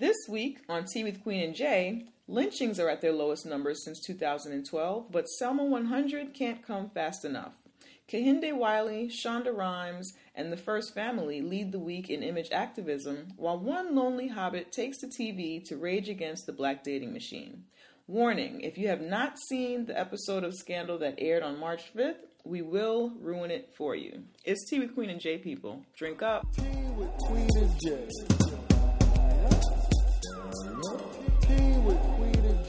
This week on Tea with Queen and Jay, lynchings are at their lowest numbers since 2012, but Selma 100 can't come fast enough. Kehinde Wiley, Shonda Rhimes, and the First Family lead the week in image activism, while one lonely hobbit takes to TV to rage against the black dating machine. Warning if you have not seen the episode of Scandal that aired on March 5th, we will ruin it for you. It's Tea with Queen and Jay, people. Drink up. Tea with Queen and Jay.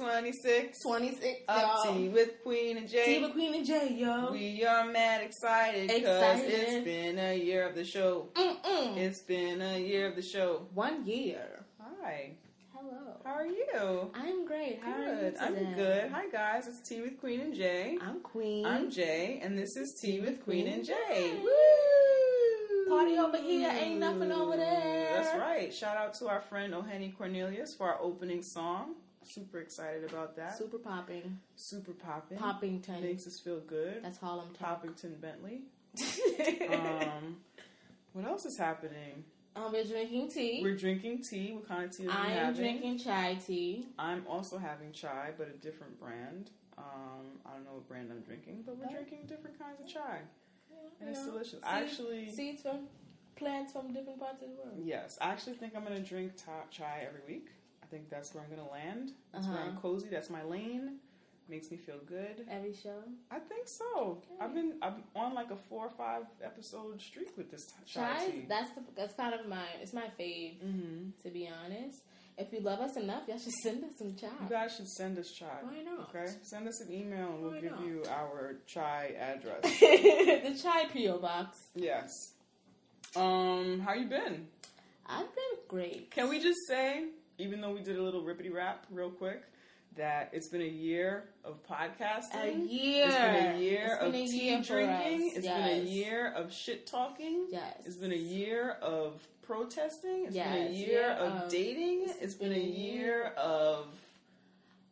26 26, of y'all. Tea with Queen and Jay. Tea with Queen and Jay, yo. We are mad excited because it's been a year of the show. Mm-mm. It's been a year of the show. One year. Hi, Hello. how are you? I'm great. How are you Good. today? I'm good. Hi guys, it's Tea with Queen and Jay. I'm Queen. I'm Jay, and this is Tea with Queen and Jay. Jay. Woo! Party over here, ain't nothing over there. That's right. Shout out to our friend Ohene Cornelius for our opening song. Super excited about that. Super popping. Super popping. Poppington. Makes us feel good. That's Harlem talk. Poppington Bentley. Um, what else is happening? um, we're drinking tea. We're drinking tea. What kind of tea are we I am having? drinking chai tea. I'm also having chai, but a different brand. Um, I don't know what brand I'm drinking, but we're drinking different kinds of chai, and it's know, delicious. seeds- actually, seeds from plants from different parts of the world. yes, I actually think I'm gonna drink ta- chai every week. I think that's where I'm gonna land. That's where I'm Uh-huh. cozy. That's my lane. Makes me feel good. Every show. I think so. Okay. I've been I'm on like a four or five episode streak with this t- chai Chai, tea. that's the, that's kind of my it's my fave mm-hmm. to be honest. If you love us enough, y'all should send us some chai. You guys should send us chai. Why not? Okay, send us an email and we'll Why give not? you our chai address. the chai PO box. yes. Um, how you been? I've been great. Can we just say, even though we did a little rippity rap real quick, that it's been a year of podcasting. A year. It's been a year It's been of a tea year drinking. It's been a year of shit talking. Yes. It's been a year of protesting. It's been a year year of, of- dating. it's been a year of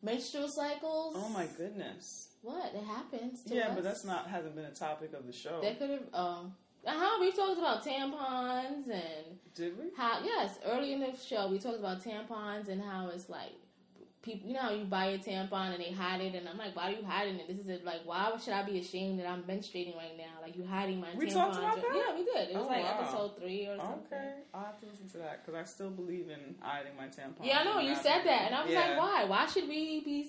Menstrual cycles. oh my goodness. What? It happens. To Yeah, us. but that's not hasn't been a topic of the show. They could have. Um. How we talked about tampons and Did we? how? Yes, early in the show we talked about tampons and how it's like. People, you know how you buy a tampon and they hide it, and I'm like, why are you hiding it? This is it. Like, why should I be ashamed that I'm menstruating right now? Like, you hiding my tampons. We tampons? talked about that? Yeah, we did. It was Oh, like wow. episode three or something. Okay, I'll have to listen to that because I still believe in hiding my tampon. Yeah, I know you said that, and I was Yeah. like, why? Why should we be?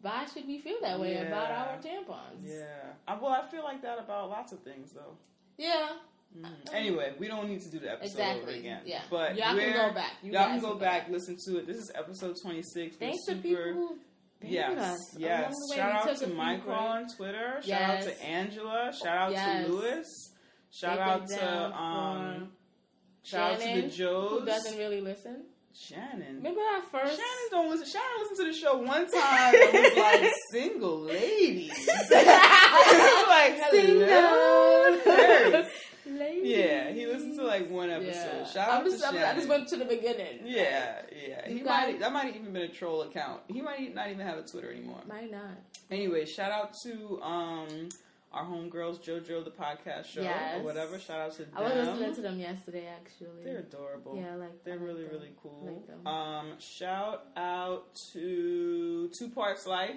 Why should we feel that way Yeah. about our tampons? Yeah. I, well, I feel like that about lots of things, though. Yeah, Mm. Anyway, we don't need to do the episode over again. Yeah, But y'all can go back. You y'all can go back, listen to it. This is episode 26. We're Thanks to super, people Yes, yes. Along the way, Shout out to Michael on Twitter. Shout Yes. out to Angela. Shout out Yes. to Lewis. Shout Break out to um. Shout out to the Joes. Who doesn't really listen? Shannon. Remember our first? Shannon don't listen. Shannon listened to the show one time and was like, "Single ladies." like. Hey. Ladies. Yeah, he listened to like one episode. Yeah. I'm out just, to Shannon. I just went to the beginning. yeah, yeah. He might. That might have even been a troll account. He might not even have a Twitter anymore. Might not. Anyway, shout out to um our homegirls, JoJo the podcast show Yes. or whatever. Shout out to them. I was listening to them yesterday, actually. They're adorable. yeah, I like. They're I like really, them. really cool. like them. um, shout out to Two Parts Life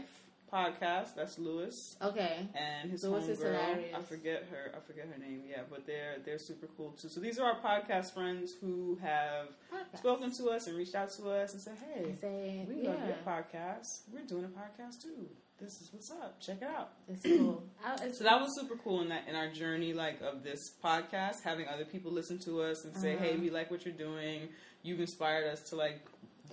podcast. That's Lewis Okay. and his Lewis is homegirl. I forget her. I forget her name. Yeah, but they're they're super cool too. So these are our podcast friends who have Podcast. spoken to us and reached out to us and said, "Hey, Say, we yeah, love your podcast. We're doing a podcast too. This is what's up. Check it out." it's cool. I, it's, So that was super cool in that in our journey, like of this podcast, having other people listen to us and say, Uh-huh. "Hey, we like what you're doing. You've inspired us to like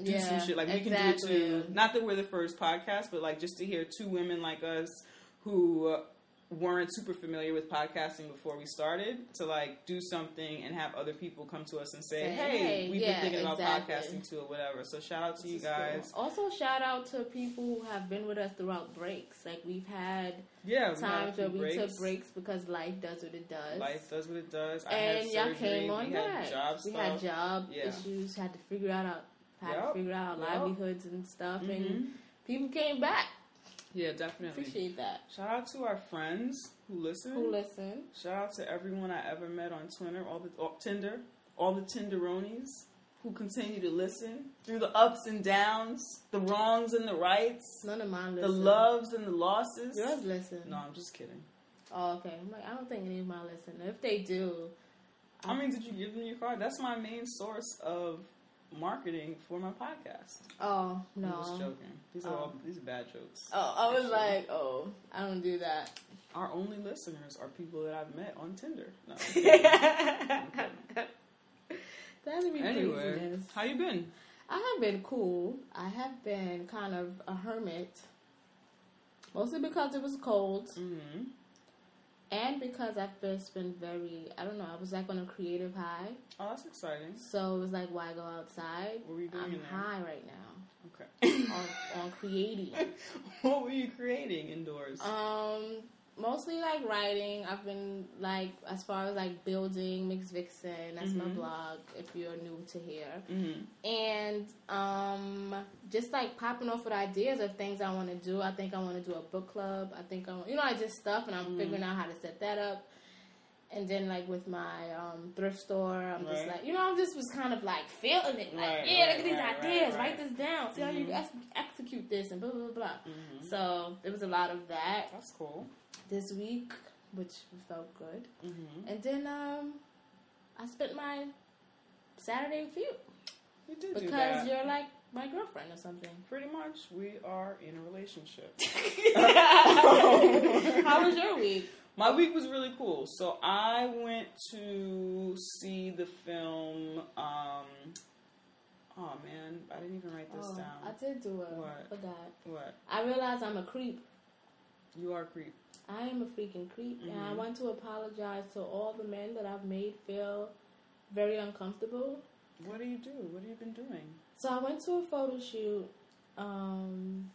do Yeah, some shit. Like we can do it too. Not that we're the first podcast, but like just to hear two women like us who uh, weren't super familiar with podcasting before we started to like do something and have other people come to us and say, Say, "Hey, hey, we've yeah, been thinking about podcasting too, or whatever." So shout out to This you is cool. guys. Also, shout out to people who have been with us throughout breaks. Like we've had Yeah, times where we breaks. took breaks because life does what it does. Life does what it does. I and y'all came on we that. had job we had job Yeah. issues. Had to figure out had Yup. to figure out our Yup. livelihoods and stuff. Mhm. And people came back. Yeah, definitely. Appreciate that. Shout out to our friends who listen. Who listen? Shout out to everyone I ever met on Twitter, all the oh, Tinder, all the Tinderonies who continue to listen through the ups and downs, the wrongs and the rights, None of mine the loves and the losses. Yours listen. No, I'm just kidding. Oh, okay. I'm like, I don't think any of mine listen. If they do, I mean, did you give them your card? That's my main source of marketing for my podcast. oh no, I'm just joking. These are Oh. all these are bad jokes. Oh, I was Actually. like, oh, I don't do that. Our only listeners are people that I've met on Tinder. No, I'm kidding. I'm kidding. That'd be anyway, craziness. how you been? I have been cool. I have been kind of a hermit. Mostly because it was cold Mm-hmm. And because I've just been very, I don't know, I was like on a creative high. Oh, that's exciting. So it was like, why go outside? What were you doing I'm high right now Okay. on, on creating. what were you creating indoors? Um, mostly like writing. I've been like as far as like building Mix Vixen. That's my Mhm. blog. If you're new to here, mm-hmm. and um, just like popping off with ideas of things I want to do. I think I want to do a book club. I think I, want, you know, I just stuff, and I'm Mhm. figuring out how to set that up. And then like with my um, thrift store, I'm just like, you know, I just was kind of like feeling it. Like, Right, yeah, right, look at these right, ideas. right, Write this down. See how you Mhm. ex- execute this, and blah blah blah. Mm-hmm. So there was a lot of that That's cool. This week, which felt good. Mm-hmm. And then um, I spent my Saturday with you You did because you're like my girlfriend or something. Pretty much, we are in a relationship. How was your week? My week was really cool. So I went to see the film. Um, oh man, I didn't even write this Oh, down. I did do it. What? Forgot. What? I realized I'm a creep. You are a creep. I am a freaking creep, and I Mhm. want to apologize to all the men that I've made feel very uncomfortable. What do you do? What have you been doing? So I went to a photo shoot. Um,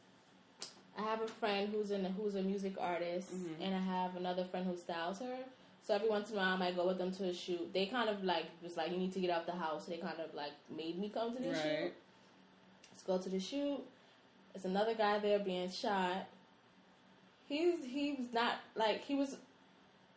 I have a friend who's in who's a music artist, Mhm. and I have another friend who styles her. So every once in a while, I might go with them to a shoot. They kind of like was like, "You need to get out the house." They kind of like made me come to this shoot. Let's go to the shoot. There's another guy there being shot. He's he was not like he was.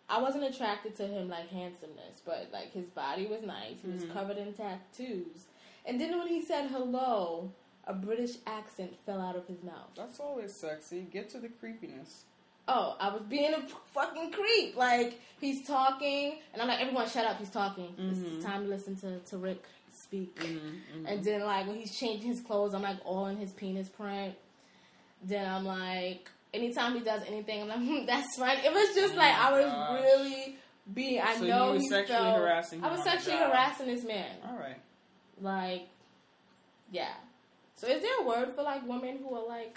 I wasn't attracted to him like handsomeness, but like his body was nice. He was Mhm. covered in tattoos, and then when he said hello, a British accent fell out of his mouth. That's always sexy. Get to the creepiness. Oh, I was being a fucking creep. Like he's talking, and I'm like, everyone, shut up. He's talking. Mhm. It's time to listen to to Rick speak. Mm-hmm. And then like when he's changing his clothes, I'm like all in his penis print. Then I'm like, anytime he does anything, I'm like, hmm, that's fine. It was just Oh like I was gosh. really being. I So know you he sexually felt, harassing him I was sexually harassing this man. All right. Like, yeah. So is there a word for like women who are like?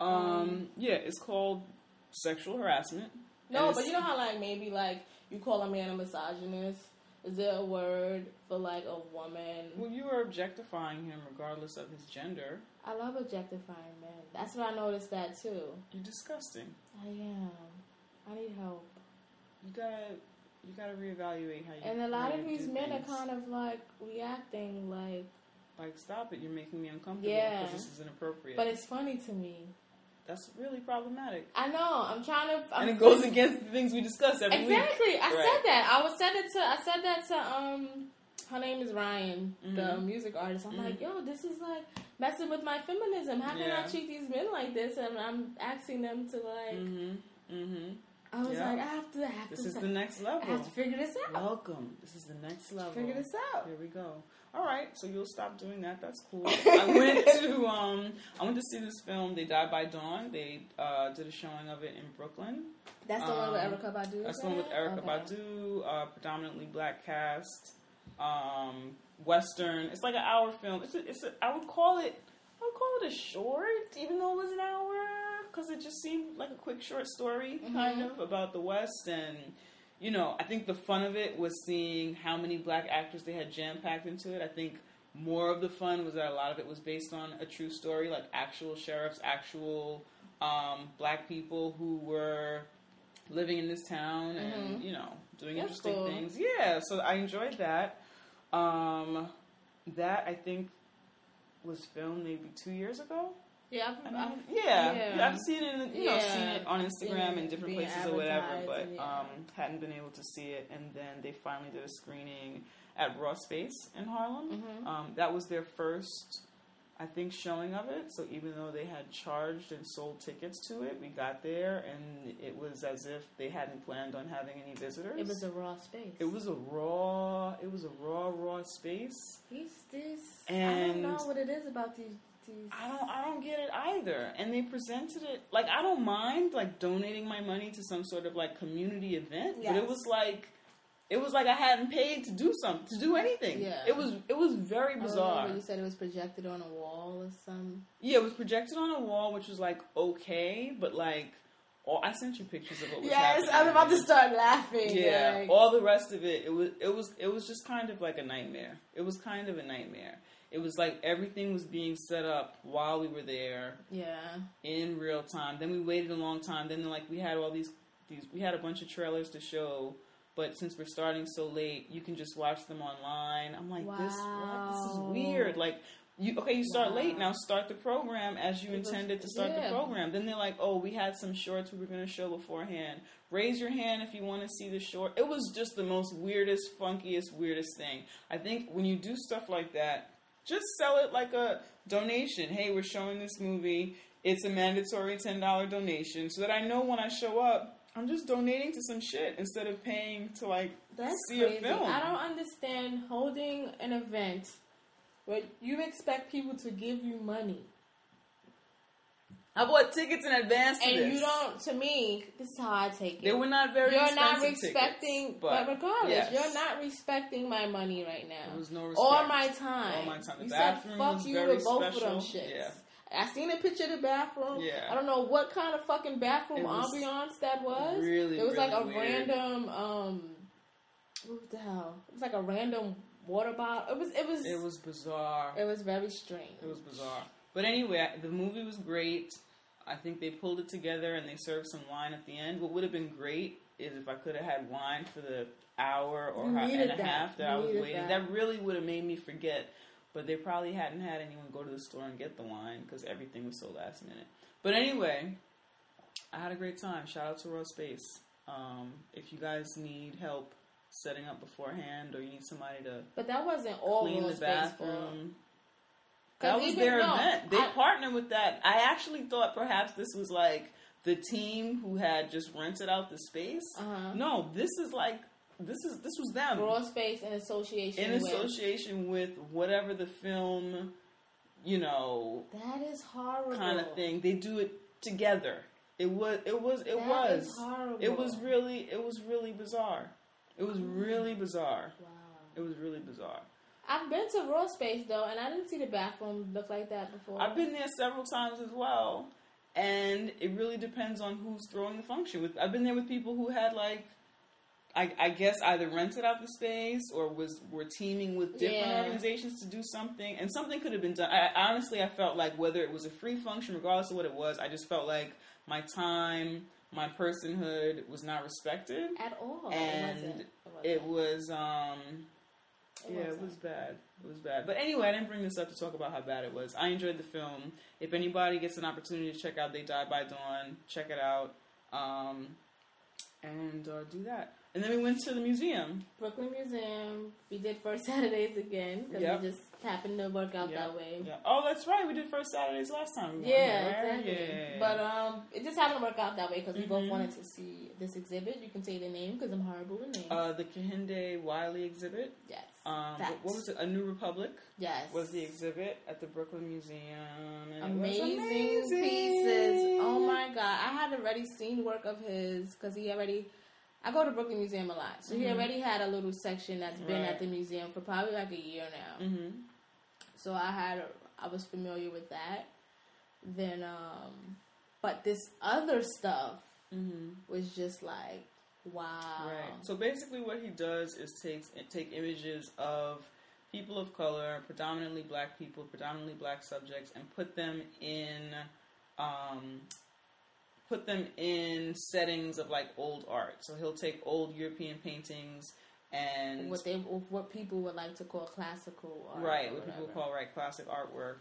Um. Yeah, it's called sexual harassment. No, but you know how like maybe like you call a man a misogynist. Is there a word for like a woman? Well, you are objectifying him regardless of his gender. I love objectifying men. That's what I noticed that too. You're disgusting. I am. I need help. You gotta, you gotta reevaluate how you. And a lot of these men are kind of like reacting like, like, stop it! You're making me uncomfortable Yeah. because this is inappropriate. but it's funny to me. That's really problematic, I know. I'm trying to. I'm, and it goes against the things we discuss every week. exactly. I Right. said that. I was said it to. I said that to um. Her name is Ryan, the Mhm. music artist. I'm Mhm. like, yo, this is like messing with my feminism. How can Yeah. I treat these men like this? And I'm asking them to like. Mm-hmm. Mm-hmm. I was Yeah. like, I have to. I have This to. is the next level. I have to figure this out. Welcome. This is the next level. Figure this out. Here we go. All right, so you'll stop doing that. That's cool. I went to um, I went to see this film. They Died by Dawn. They uh, did a showing of it in Brooklyn. That's the one with Um, Erykah Badu. That's the one with? Erykah Okay. Badu, uh, predominantly black cast, um, western. It's like an hour film. It's a, it's a, I would call it I would call it a short, even though it was an hour. because it just seemed like a quick short story, Mm-hmm. kind of about the West, and you know, I think the fun of it was seeing how many black actors they had jam packed into it. I think more of the fun was that a lot of it was based on a true story, like actual sheriffs, actual um, black people who were living in this town and you know doing That's interesting cool. things. Yeah, so I enjoyed that. Um, that I think was filmed maybe two years ago. Yeah, I I've, mean, I've, yeah, yeah. yeah, I've seen it. You know, Yeah, seen it on Instagram it and different places or whatever, but yeah. um, hadn't been able to see it. And then they finally did a screening at Raw Space in Harlem. Mm-hmm. Um, that was their first, I think, showing of it. So even though they had charged and sold tickets to it, we got there, and it was as if they hadn't planned on having any visitors. it was a raw space. It was a raw. It was a raw, raw space. He's this. I don't know what it is about these. these I don't I don't get it either. And they presented it like I don't mind like donating my money to some sort of like community event, but it was like it was like I hadn't paid to do something to do anything. Yeah. It was it was very oh, bizarre. you said it was projected on a wall or some. Yeah, it was projected on a wall, which was like okay, but like all, I sent you pictures of what was Yes, happening. I was about to start laughing. Yeah, like- all the rest of it, it was it was it was just kind of like a nightmare. It was kind of a nightmare. It was like everything was being set up while we were there yeah. in real time. Then we waited a long time. Then like we had all these these we had a bunch of trailers to show, but since we're starting so late, you can just watch them online. I'm like this what? This is weird. Like you okay, you start Wow. late now. Start the program as you intended to start yeah. the program. Then they're like, "Oh, we had some shorts we were going to show beforehand. Raise your hand if you want to see the short." It was just the most weirdest, funkiest, weirdest thing. I think when you do stuff like that, just sell it like a donation. Hey, we're showing this movie. It's a mandatory ten dollar donation, so that I know when I show up, I'm just donating to some shit instead of paying to like That's see crazy. a film. I don't understand holding an event where you expect people to give you money. I bought tickets in advance And this. you don't, to me, this is how I take it. They were not very. you're not respecting, tickets, but, regardless, yes. you're not respecting my money right now. There was no respect. or my time. Or my time. The you said fuck was you very with both of special. them shits. Yeah. I seen a picture of the bathroom. Yeah. I don't know what kind of fucking bathroom ambiance that was. really, it was like a weird. random um what the hell? It was like a random water bottle. It was it was It was bizarre. it was very strange. It was bizarre. But anyway, the movie was great. I think they pulled it together and they served some wine at the end. What would have been great is if I could have had wine for the hour or ha- and a that. half that You I was waiting. that. That. really would have made me forget. But they probably hadn't had anyone go to the store and get the wine because everything was so last minute. But anyway, I had a great time. Shout out to Raw Space. Um, if you guys need help setting up beforehand or you need somebody to But that wasn't all clean the bathroom. That was even- their no, event. They I- partnered with that. I actually thought perhaps this was like the team who had just rented out the space. Uh-huh. No, this is like this is this was them Raw space in association in with association with whatever the film, you know, that is horrible. kind of thing. They do it together. It was it was it That was horrible. it was really it was really bizarre. It was mm. really bizarre. Wow. It was really bizarre. I've been to Raw Space though, and I didn't see the bathroom look like that before. I've been there several times as well, and it really depends on who's throwing the function. With I've been there with people who had like, I, I guess either rented out the space or was were teaming with different Yeah. organizations to do something, and something could have been done. I, honestly, I felt like whether it was a free function, regardless of what it was, I just felt like my time, my personhood was not respected, at all. and it wasn't. it was um. It Yeah, it was bad. It was bad. But anyway, I didn't bring this up to talk about how bad it was. I enjoyed the film. If anybody gets an opportunity to check out They Die by Dawn, check it out. Um, and uh, do that. And then we went to the museum. Brooklyn Museum. We did first Saturdays again because Yep. we just happened to work out Yeah, that way. Yeah. Oh, that's right. We did first Saturdays last time. We Yeah, there, exactly. Yeah. But um, it just happened to work out that way because we both Mhm. wanted to see this exhibit. You can say the name because I'm horrible with names. uh, the Kehinde Wiley exhibit. yes. Um, what, what was it? A New Republic yes. was the exhibit at the Brooklyn Museum. And it was amazing, amazing pieces. Oh my god, I had already seen work of his because he already. I go to Brooklyn Museum a lot, so he Mhm. already had a little section that's been Right. at the museum for probably like a year now. Mm-hmm. So I had, I was familiar with that. Then, um, But this other stuff hmm was just like, wow. Right. So basically, what he does is takes take images of people of color, predominantly black people, predominantly black subjects, and put them in, um, put them in settings of like old art. So he'll take old European paintings and what they what people would like to call classical art right, what people call right classic artwork,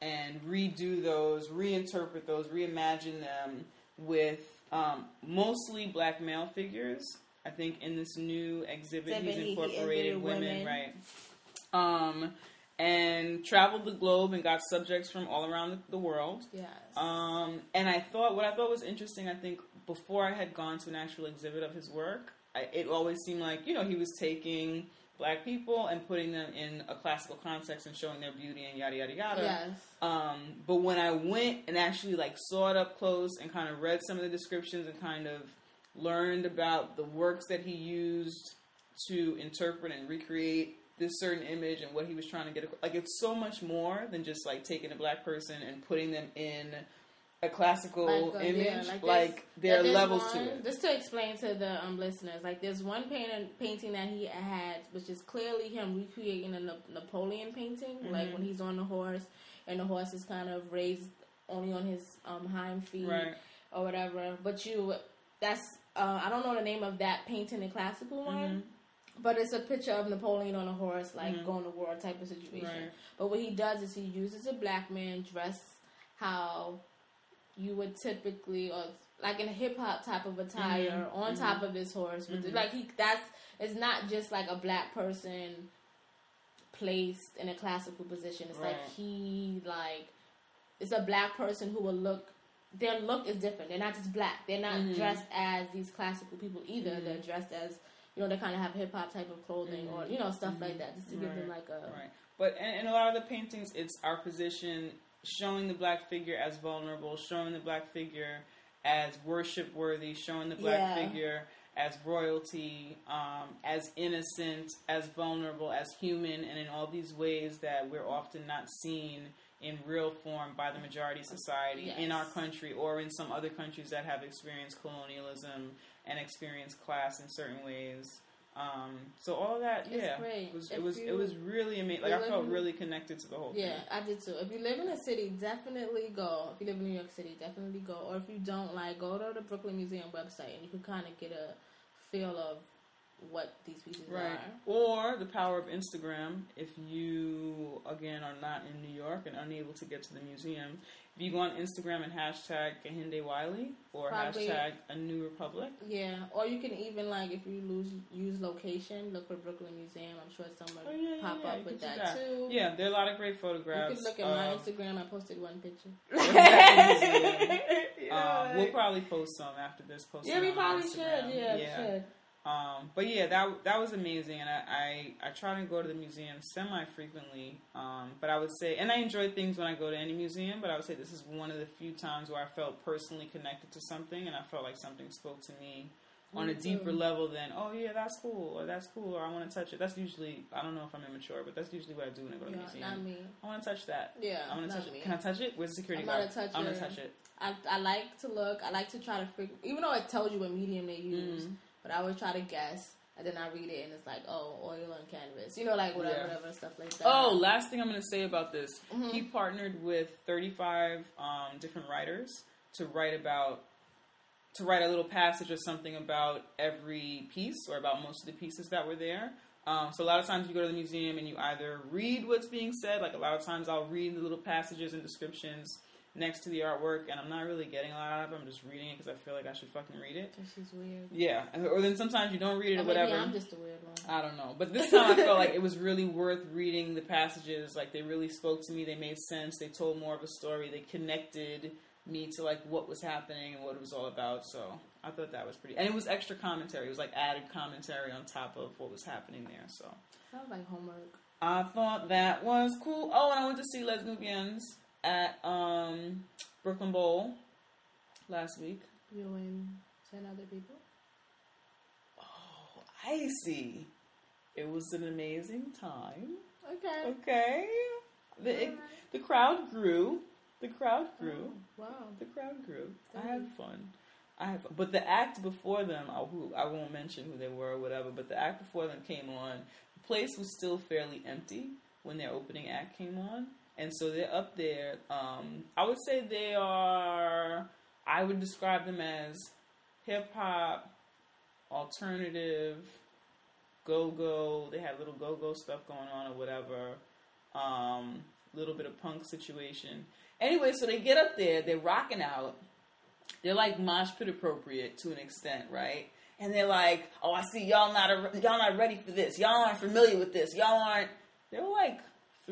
and redo those, reinterpret those, reimagine them with um, mostly black male figures. I think in this new exhibit, Exhibit, he's he- he incorporated women, women. right? Um, and traveled the globe and got subjects from all around the, world. Yes. Um, and I thought what I thought was interesting. I think before I had gone to an actual exhibit of his work, I, it always seemed like you know he was taking black people and putting them in a classical context and showing their beauty and yada yada yada. yes. Um, but when I went and actually like saw it up close and kind of read some of the descriptions and kind of learned about the works that he used to interpret and recreate this certain image and what he was trying to get. Like it's so much more than just like taking a black person and putting them in a classical Like, uh, yeah, image. like Like, there's- there are levels one- to it. Just to explain to the um, listeners, like there's one painting painting that he had, which is clearly him recreating a Na- Napoleon painting, like Mm-hmm. when he's on the horse and the horse is kind of raised only on his um, hind feet Right. or whatever. But you, that's uh, I don't know the name of that painting, the classical one. Mm-hmm. But it's a picture of Napoleon on a horse, like going to war type of situation. Right. But what he does is he uses a black man dressed how you would typically, or like in a hip hop type of attire, Mm-hmm. on top of his horse. With Like he, that's it's not just like a black person placed in a classical position. It's like he like it's a black person who will look. Their look is different. They're not just black. They're not Mm-hmm. dressed as these classical people either. They're dressed as you know they kind of have hip hop type of clothing or you know stuff like that, just to give them Mm-hmm. Like a Right. But in, in a lot of the paintings, it's our position showing the black figure as vulnerable, showing the black figure as worship worthy, showing the black Yeah. figure as royalty, um, as innocent, as vulnerable, as human, and in all these ways that we're often not seen in real form by the majority society in our country or in some other countries that have experienced colonialism and experience class in certain ways. Um, so all that, yeah, great. it was it was you- it was really amazing. Like I felt in- really connected to the whole Yeah, thing. I did too. If you live in a city, definitely go. If you live in New York City, definitely go. Or if you don't, like, go to the Brooklyn Museum website and you can kind of get a feel of what these pieces Right. are. Or the power of Instagram. If you again are not in New York and unable to get to the museum, if you go on Instagram and hashtag Kehinde Wiley or Probably- hashtag A New Republic. Yeah, or you can even like if you lose use location, look for Brooklyn Museum. I'm sure someone Oh, yeah, yeah, pop yeah, up with can that, too. Yeah, there are a lot of great photographs. You can look at my Instagram. I posted one picture. Um, we'll probably post some after this. Post yeah, we probably Instagram. should. Yeah, we should. Um, but yeah, that that was amazing, and I, I, I try to go to the museum semi frequently. Um, but I would say, and I enjoy things when I go to any museum. But I would say this is one of the few times where I felt personally connected to something, and I felt like something spoke to me on a deeper level than oh yeah, that's cool, or that's cool, or I want to touch it. That's usually I don't know if I'm immature, but that's usually what I do when I go to the Yeah, museum. not me. I want to touch that. Yeah, I want to touch me. it. Can I touch it? Where's the security guard? I'm gonna touch it. I, I like to look. I like to try to figure, even though it tells you what medium they use, Mm-hmm. But I always try to guess, and then I read it, and it's like, oh, oil and canvas, you know, like whatever, Yeah. whatever stuff like that. Oh, last thing I'm going to say about this. Mm-hmm. He partnered with 35 um, different writers to write about to write a little passage or something about every piece or about most of the pieces that were there. Um, so a lot of times you go to the museum and you either read what's being said. Like a lot of times I'll read the little passages and descriptions next to the artwork, and I'm not really getting a lot out of it. I'm just reading it because I feel like I should fucking read it. Is weird. Yeah, or then sometimes you don't read it Or or whatever. I'm just a weird one. I don't know. But this time I felt like it was really worth reading the passages. Like they really spoke to me. They made sense. They told more of a story. They connected me to like what was happening and what it was all about. So I thought that was pretty. And it was extra commentary. It was like added commentary on top of what was happening there. So Sounds like homework. I thought that was cool. Oh, and I went to see Les Nubians at um, Brooklyn Bowl last week. You and ten other people. Oh, I see. It was an amazing time. Okay. Okay. The, it, the crowd grew. The crowd grew. Wow. The crowd grew. I had fun. I have. But the act before them, I, who, I won't mention who they were or whatever, but the act before them came on. The place was still fairly empty when their opening act came on. And so they're up there. Um, I would say they are, I would describe them as hip hop, alternative, go go. They had little go go stuff going on or whatever. Um, little bit of punk situation. Anyway, so they get up there, they're rocking out. They're like mosh pit appropriate to an extent, right? And they're like, "Oh, I see y'all not a, y'all not ready for this. Y'all aren't familiar with this. Y'all aren't." They're like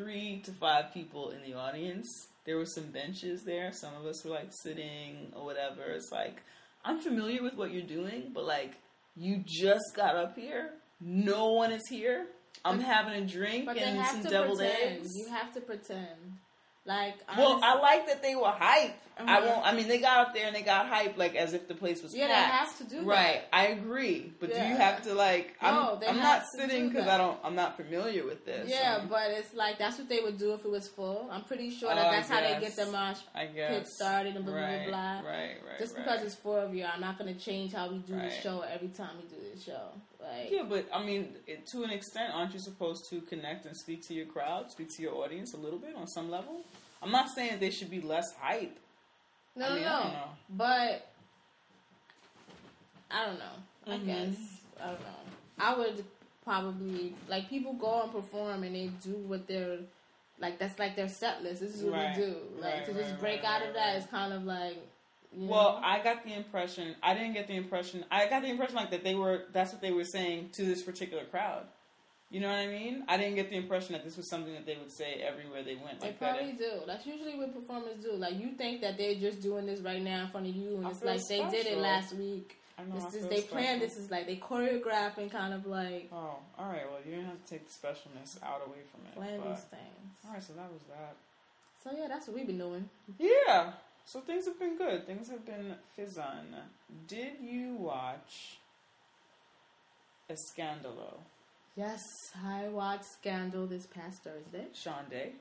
three to five people in the audience. There were some benches there. Some of us were like sitting or whatever. It's like I'm familiar with what you're doing, but like you just got up here. No one is here. I'm having a drink But and some deviled pretend. eggs. You have to pretend. Like Well, I like that they were hype. I Mhm. won't. I mean, they got up there and they got hype like as if the place was Yeah, they packed. have to do that. Right, I agree. But do you have to like? I'm, No, they I'm not to sitting because. I don't. I'm not familiar with this. Yeah, Um, but it's like that's what they would do if it was full. I'm pretty sure Oh, that I that's how they get the mosh I pit started and blah blah right, blah. Right, right, Just right. because it's four of you, I'm not gonna change how we do the show every time we do the show. Like, Yeah, but I mean, it, to an extent, aren't you supposed to connect and speak to your crowd, speak to your audience a little bit on some level? I'm not saying they should be less hype. no, I mean, no, no. don't know. But I don't know. I Mhm. guess I don't know. I would probably like people go and perform and they do what they're like. That's like their set list. This is what Right. we do. Like Right, to just right, break out of that is kind of like. You Well, know? I got the impression. I didn't get the impression. I got the impression like that they were. That's what they were saying to this particular crowd. You know what I mean? I didn't get the impression that this was something that they would say everywhere they went. They Like that. probably do. That's usually what performers do. Like you think that they're just doing this right now in front of you, and I it's like they did it last week. I know. This is they plan. special. This is like they choreographing, kind of like Oh, all right. Well, you didn't have to take the specialness out away from it. plan these things. all right, so that was that. So yeah, that's what we've been doing. Yeah. So things have been good. Things have been fizzon. Did you watch Escandalo? Yes, I watched Scandal this past Thursday. Shonda.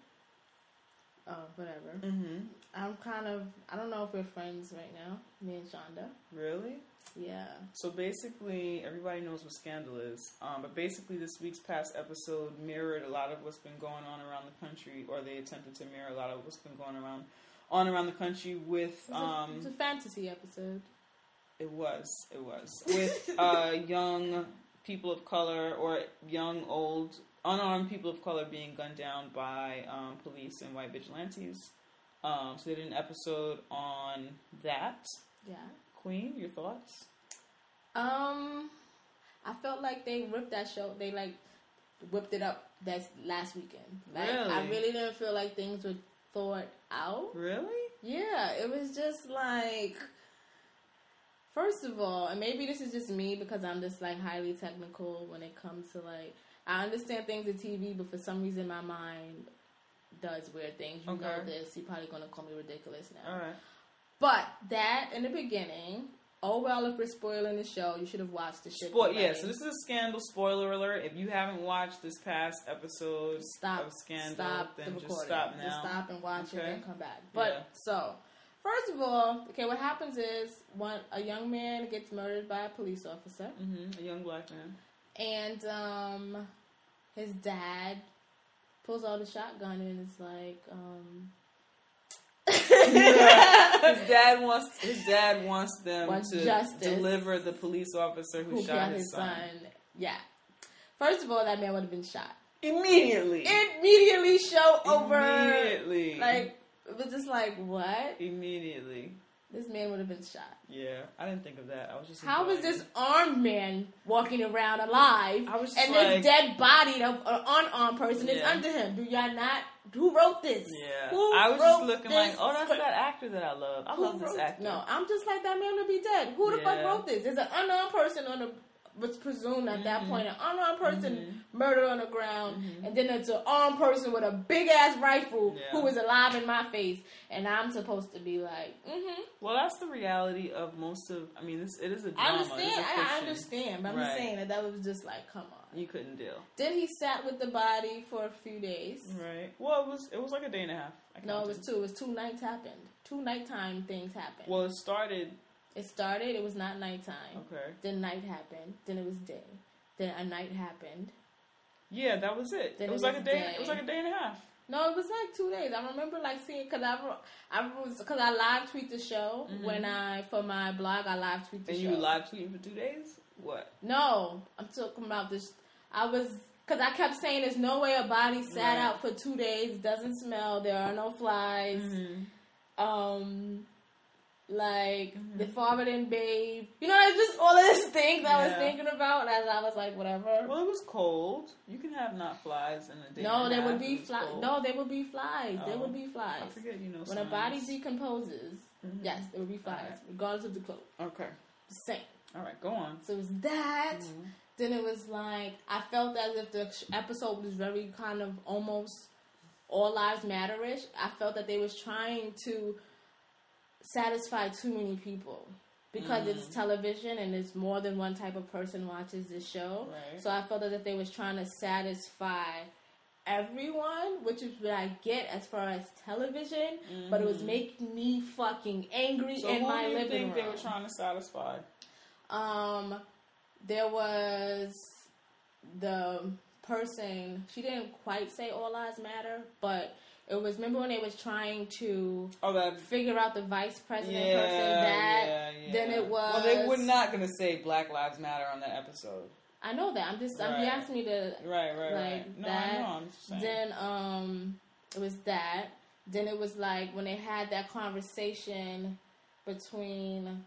Oh, whatever. Mm-hmm. I'm kind of. I don't know if we're friends right now. Me and Shonda. Really? Yeah. So basically, everybody knows what Scandal is. Um, but basically, this week's past episode mirrored a lot of what's been going on around the country, or they attempted to mirror a lot of what's been going around on around the country with. It's, a, it's a Um, fantasy episode. it was, it was with uh, young people of color or young, old, unarmed people of color being gunned down by um, police and white vigilantes. Um, so they did an episode on that. Yeah. Queen, your thoughts? Um, I felt like they ripped that show. They like whipped it up that last weekend. Like, I Really? really didn't feel like things were thought out. Really? Yeah, it was just like. First of all, and maybe this is just me because I'm just like highly technical when it comes to like I understand things in TV, but for some reason my mind does weird things. You know this. You're probably gonna call me ridiculous now. All right. But that in the beginning, oh well, if we're spoiling the show, you should have watched the show. Spoil- yeah, so this is a scandal spoiler alert. If you haven't watched this past episode stop, of Scandal, stop then the just recording. stop now. Just stop and watch it Okay. and come back. But Yeah. so, first of all, okay, what happens is one a young man gets murdered by a police officer, hmm A young black man. and um, his dad pulls out a shotgun and is like, um. his dad wants his dad wants them Wants to justice. deliver the police officer who, who shot killed his son. Yeah. First of all, that man would have been shot. Immediately. Immediately show over. Immediately. Like it was just like what? Immediately. This man would have been shot. Yeah, I didn't think of that. I was just. How is enjoying this armed man walking around alive, I was and like- this dead body of an unarmed person is under him? Do y'all not? Who wrote this? Yeah, Who I was just looking like, oh, that's that actor that I love. I Who love this actor. No, I'm just like that man to be dead. Who the fuck wrote this? There's an unarmed person on the was presumed at that Mm-hmm. point an unarmed person murdered on the ground, and then it's an armed person with a big ass rifle Yeah. who is alive in my face, and I'm supposed to be like, mm-hmm. Well, that's the reality of most of. I mean, this it is a I drama. understand, It's a I, I understand, but I'm just Right. saying that that was just like, come on. You couldn't deal. Then he sat with the body for a few days. Right. Well, it was it was like a day and a half. I No, it was two. It was two nights happened. Two nighttime things happened. Well, it started. It started. It was not nighttime. Okay. Then night happened. Then it was day. Then a night happened. Yeah, that was it. Then it was it like a day. day. It was like a day and a half. No, it was like two days. I remember like seeing because I I was because I live tweet the show when I for my blog I live tweet the And show. Mm-hmm. you live tweeting for two days. What? No, I'm talking about this. I was because I kept saying there's no way a body sat Right. out for two days. Doesn't smell. There are no flies. Mm-hmm. Um, like the father didn't bathe. You know, it's just all of these things I was thinking about as I was like, whatever. Well, it was cold. You can have not flies in a day. no, there would be flies. No, there would be flies. There Oh. would be flies. I forget. You know. When a body science. decomposes, yes, there would be flies, Alright. regardless of the clothes. Okay. The same. All right. Go on. So it was that. Mm-hmm. Then it was like I felt as if the episode was very kind of almost all lives matter-ish. I felt that they was trying to satisfy too many people because it's Mm. television and it's more than one type of person watches this show. Right. So I felt as if they was trying to satisfy everyone, which is what I get as far as television, but it was making me fucking angry Mm-hmm. So in who my do you living think room. they were trying to satisfy? Um, there was the person. She didn't quite say all lives matter, but it was. Remember when they was trying to Oh, that. figure out the vice president Yeah, person? That yeah, yeah. then it was. Well, they were not going to say Black Lives Matter on that episode. I know that. I'm just. I'm Right. you asked me to. Right, right, Like right. No, that. I know. I'm just saying. Then um, it was that. Then it was like when they had that conversation between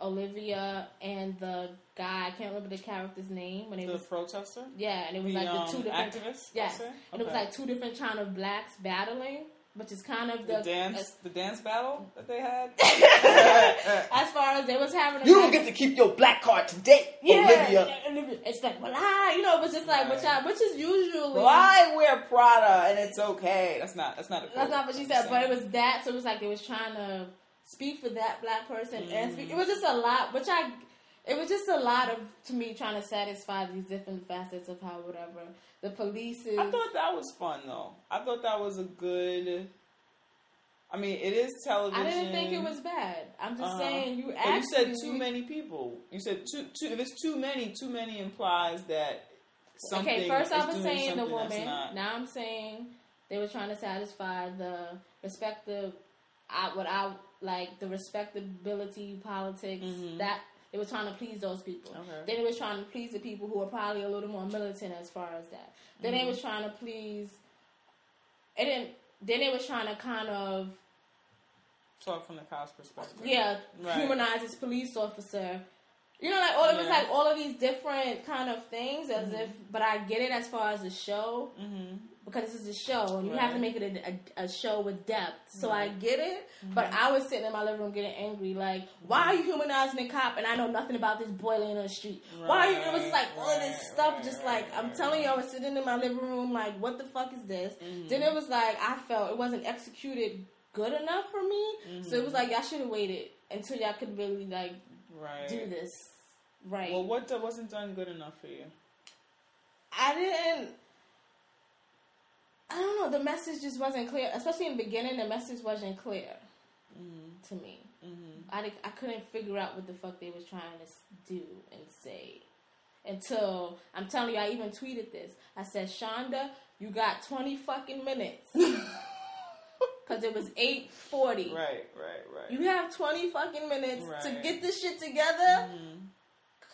Olivia and the guy. I can't remember the character's name when it the was protester, Yeah, and it was the, like um, the two different activists. Yes, let's and it was like two different kind of blacks battling, which is kind of the the, dance, the dance battle that they had. As, as far as they was having, a You don't get to keep your black card today, yeah, Olivia. Olivia. It's like well, ah, you know, it was just like which I, which is usually well, I wear Prada and it's okay. That's not. That's not. A that's not what she said, but it was that. So it was like they was trying to speak for that black person and speak. Mm. It was just a lot, which I. It was just a lot of to me trying to satisfy these different facets of how whatever the police is. I thought that was fun though. I thought that was a good. I mean, it is television. I didn't think it was bad. I'm just Uh-huh. saying you actually. But you said too many people. You said too. Too. If it's too many, too many implies that something. Okay, first I was saying the woman. not- Now I'm saying they were trying to satisfy the respective, I, what I like the respectability politics that they were trying to please those people. Mm-hmm. Okay. Then it was trying to please the people who are probably a little more militant as far as that. Then Mm-hmm. they was trying to please. It didn't. Then they was trying to kind of talk from the cop's perspective. yeah, Right. humanize this police officer. You know, like all it was Yeah. Mm-hmm. like all of these different kind of things, as if. But I get it as far as the show because this is a show, and you have to make it a, a, a show with depth. So I get it, but Mm-hmm. I was sitting in my living room getting angry, like, why are you humanizing the cop, and I know nothing about this boy boiling in the street? why are you? It was like all of this stuff, just like I'm telling you, I was sitting in my living room, like, what the fuck is this? Mm-hmm. Then it was like I felt it wasn't executed good enough for me, so it was like y'all should have waited until y'all could really like Right. do this right. Well, what wasn't done good enough for you? I didn't. I don't know. The message just wasn't clear, especially in the beginning. The message wasn't clear mm-hmm. to me. Mm-hmm. I di- I couldn't figure out what the fuck they was trying to do and say until I'm telling you. I even tweeted this. I said, Shonda, you got 20 fucking minutes because it was 8:40. Right, right, right. You have 20 fucking minutes to get this shit together. Mm-hmm.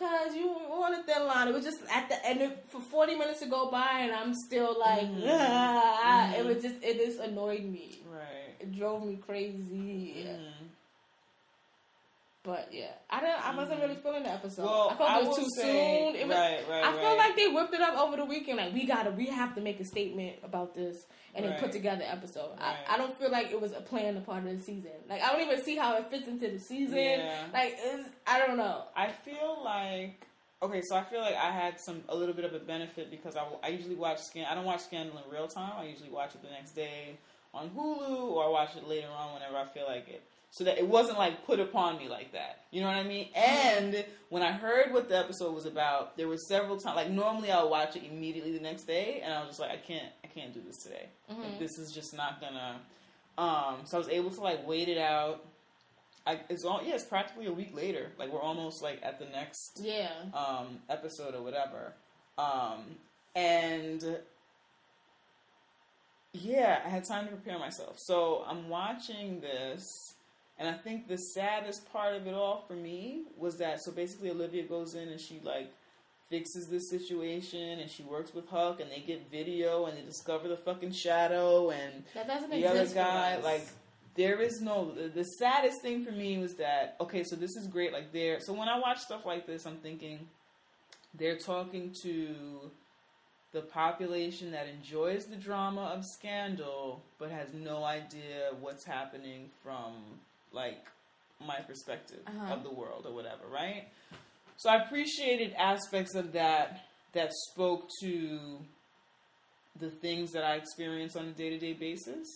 Cause you a thin line. It was just at the end of, for 40 minutes to go by, and I'm still like, ah. it was just, it just annoyed me. right. It drove me crazy. Mm. But yeah, I didn't. I wasn't really feeling the episode. Well, I felt it was too say- soon. It was, right, right, I feel right. like they whipped it up over the weekend. Like we gotta, we have to make a statement about this, and then put together an episode. Right. I, I don't feel like it was a plan a part of the season. Like I don't even see how it fits into the season. Yeah. Like I don't know. I feel like okay, so I feel like I had some a little bit of a benefit because I, I usually watch Scan. I don't watch Scandal in real time. I usually watch it the next day on Hulu, or I watch it later on whenever I feel like it. So that it wasn't like put upon me like that. You know what I mean? And when I heard what the episode was about, there were several times. Like normally, I'll watch it immediately the next day, and I was just like, I can't, I can't do this today. Like, this is just not gonna. Um, so I was able to like wait it out. I, it's all yeah, it's practically a week later. Like we're almost like at the next Yeah. um, episode or whatever. Um, and yeah, I had time to prepare myself. So I'm watching this, and I think the saddest part of it all for me was that so basically Olivia goes in and she like fixes this situation and she works with Huck and they get video and they discover the fucking shadow and the other guy like there is no the, the saddest thing for me was that okay so this is great like there so when i watch stuff like this i'm thinking they're talking to the population that enjoys the drama of scandal but has no idea what's happening from like my perspective Uh-huh. of the world or whatever right so i appreciated aspects of that that spoke to the things that i experience on a day-to-day basis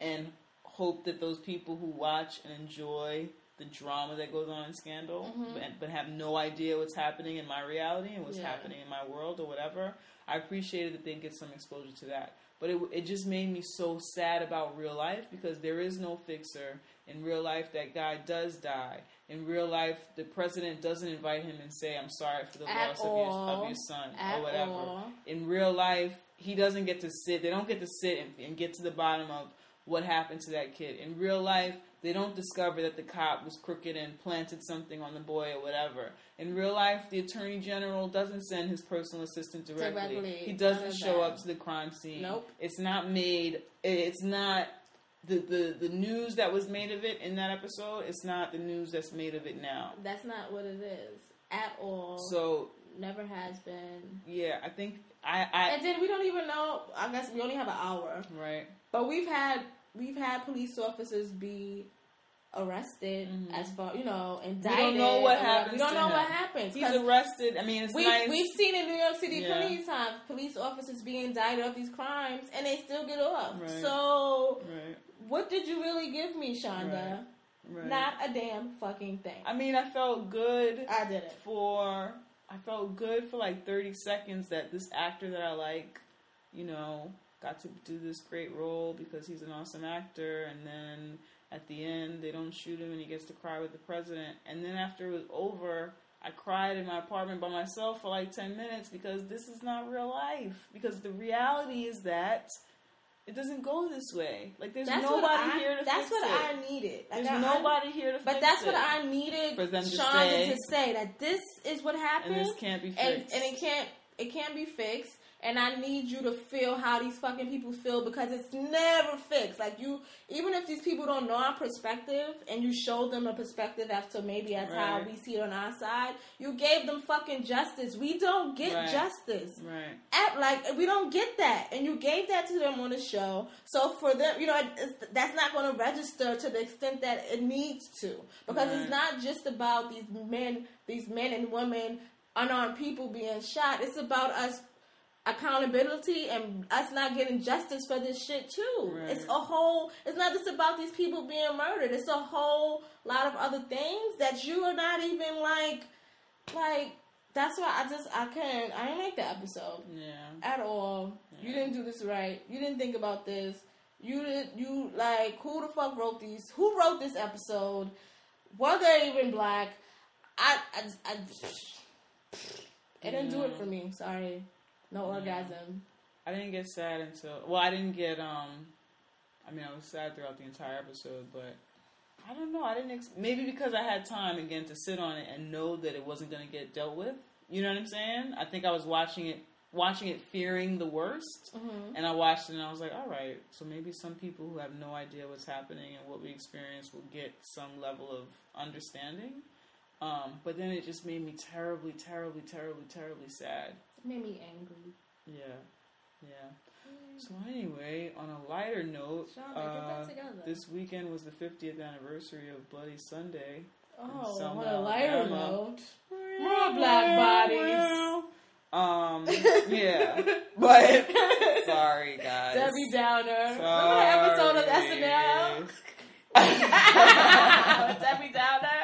and hope that those people who watch and enjoy the drama that goes on in Scandal, mm-hmm. but, but have no idea what's happening in my reality and what's Yeah. happening in my world or whatever. I appreciated that they get some exposure to that. But it, it just made me so sad about real life because there is no fixer. In real life, that guy does die. In real life, the president doesn't invite him and say, I'm sorry for the At loss of your, of your son At or whatever all. in real life, he doesn't get to sit. They don't get to sit and, and get to the bottom of what happened to that kid. In real life, they don't discover that the cop was crooked and planted something on the boy or whatever. In real life, the attorney general doesn't send his personal assistant directly. Directly. He doesn't show that. up to the crime scene. Nope. It's not made. It's not. The, the, the news that was made of it in that episode, it's not the news that's made of it now. That's not what it is at all. So Never has been. yeah, I think I, I And then we don't even know. I guess we only have an hour, right. but we've had we've had police officers be arrested mm-hmm. as far you know indicted. We don't know what or happens We don't know him. what happens. He's arrested. I mean, it's We've, nice. we've seen in New York City Yeah. plenty of times police officers be indicted of these crimes and they still get off. Right. So, Right, what did you really give me, Shonda? right. Not a damn fucking thing. I mean, I felt good I did it. for. I felt good for like thirty seconds that this actor that I like, you know, got to do this great role because he's an awesome actor, and then at the end they don't shoot him and he gets to cry with the president, and then after it was over. I cried in my apartment by myself for like 10 minutes because this is not real life. Because the reality is that it doesn't go this way. Like, there's That's nobody I, here to That's fix what it. I needed. Like, There's I- nobody here to But that's it. what I needed For them to Shonda say- to say that this is what happened, And this can't be and, fixed. and it can't it can't be fixed. And I need you to feel how these fucking people feel because it's never fixed. Like you, even if these people don't know our perspective, and you showed them a perspective as to maybe as how we see it on our side, you gave them fucking justice. We don't get Right. justice Right. at like we don't get that and you gave that to them on the show so for them you know that's not going to register to the extent that it needs to because Right. it's not just about these men these men and women unarmed people being shot it's about us accountability and us not getting justice for this shit too Right. it's a whole it's not just about these people being murdered it's a whole lot of other things that you are not even like like that's why I just I couldn't I didn't like the episode Yeah. at all. You didn't do this right. You didn't think about this. You did you like who the fuck wrote these? Who wrote this episode? Were they even black? I I, I it didn't do it for me. Sorry, no orgasm. I didn't get sad until well, I didn't get um. I mean, I was sad throughout the entire episode, but I don't know. I didn't ex- maybe because I had time again to sit on it and know that it wasn't going to get dealt with. You know what I'm saying? I think I was watching it, watching it, fearing the worst, and I watched it and I was like, all right. So maybe some people who have no idea what's happening and what we experience will get some level of understanding. Um, but then it just made me terribly, terribly, terribly, terribly sad. Made me angry. Yeah, yeah. So anyway, on a lighter note, uh, this weekend was the 50th anniversary of Bloody Sunday. Oh, on a lighter note, more black bodies. Um, Yeah, but sorry guys. Debbie Downer. Remember Sorry. that episode of SNL? Debbie Downer.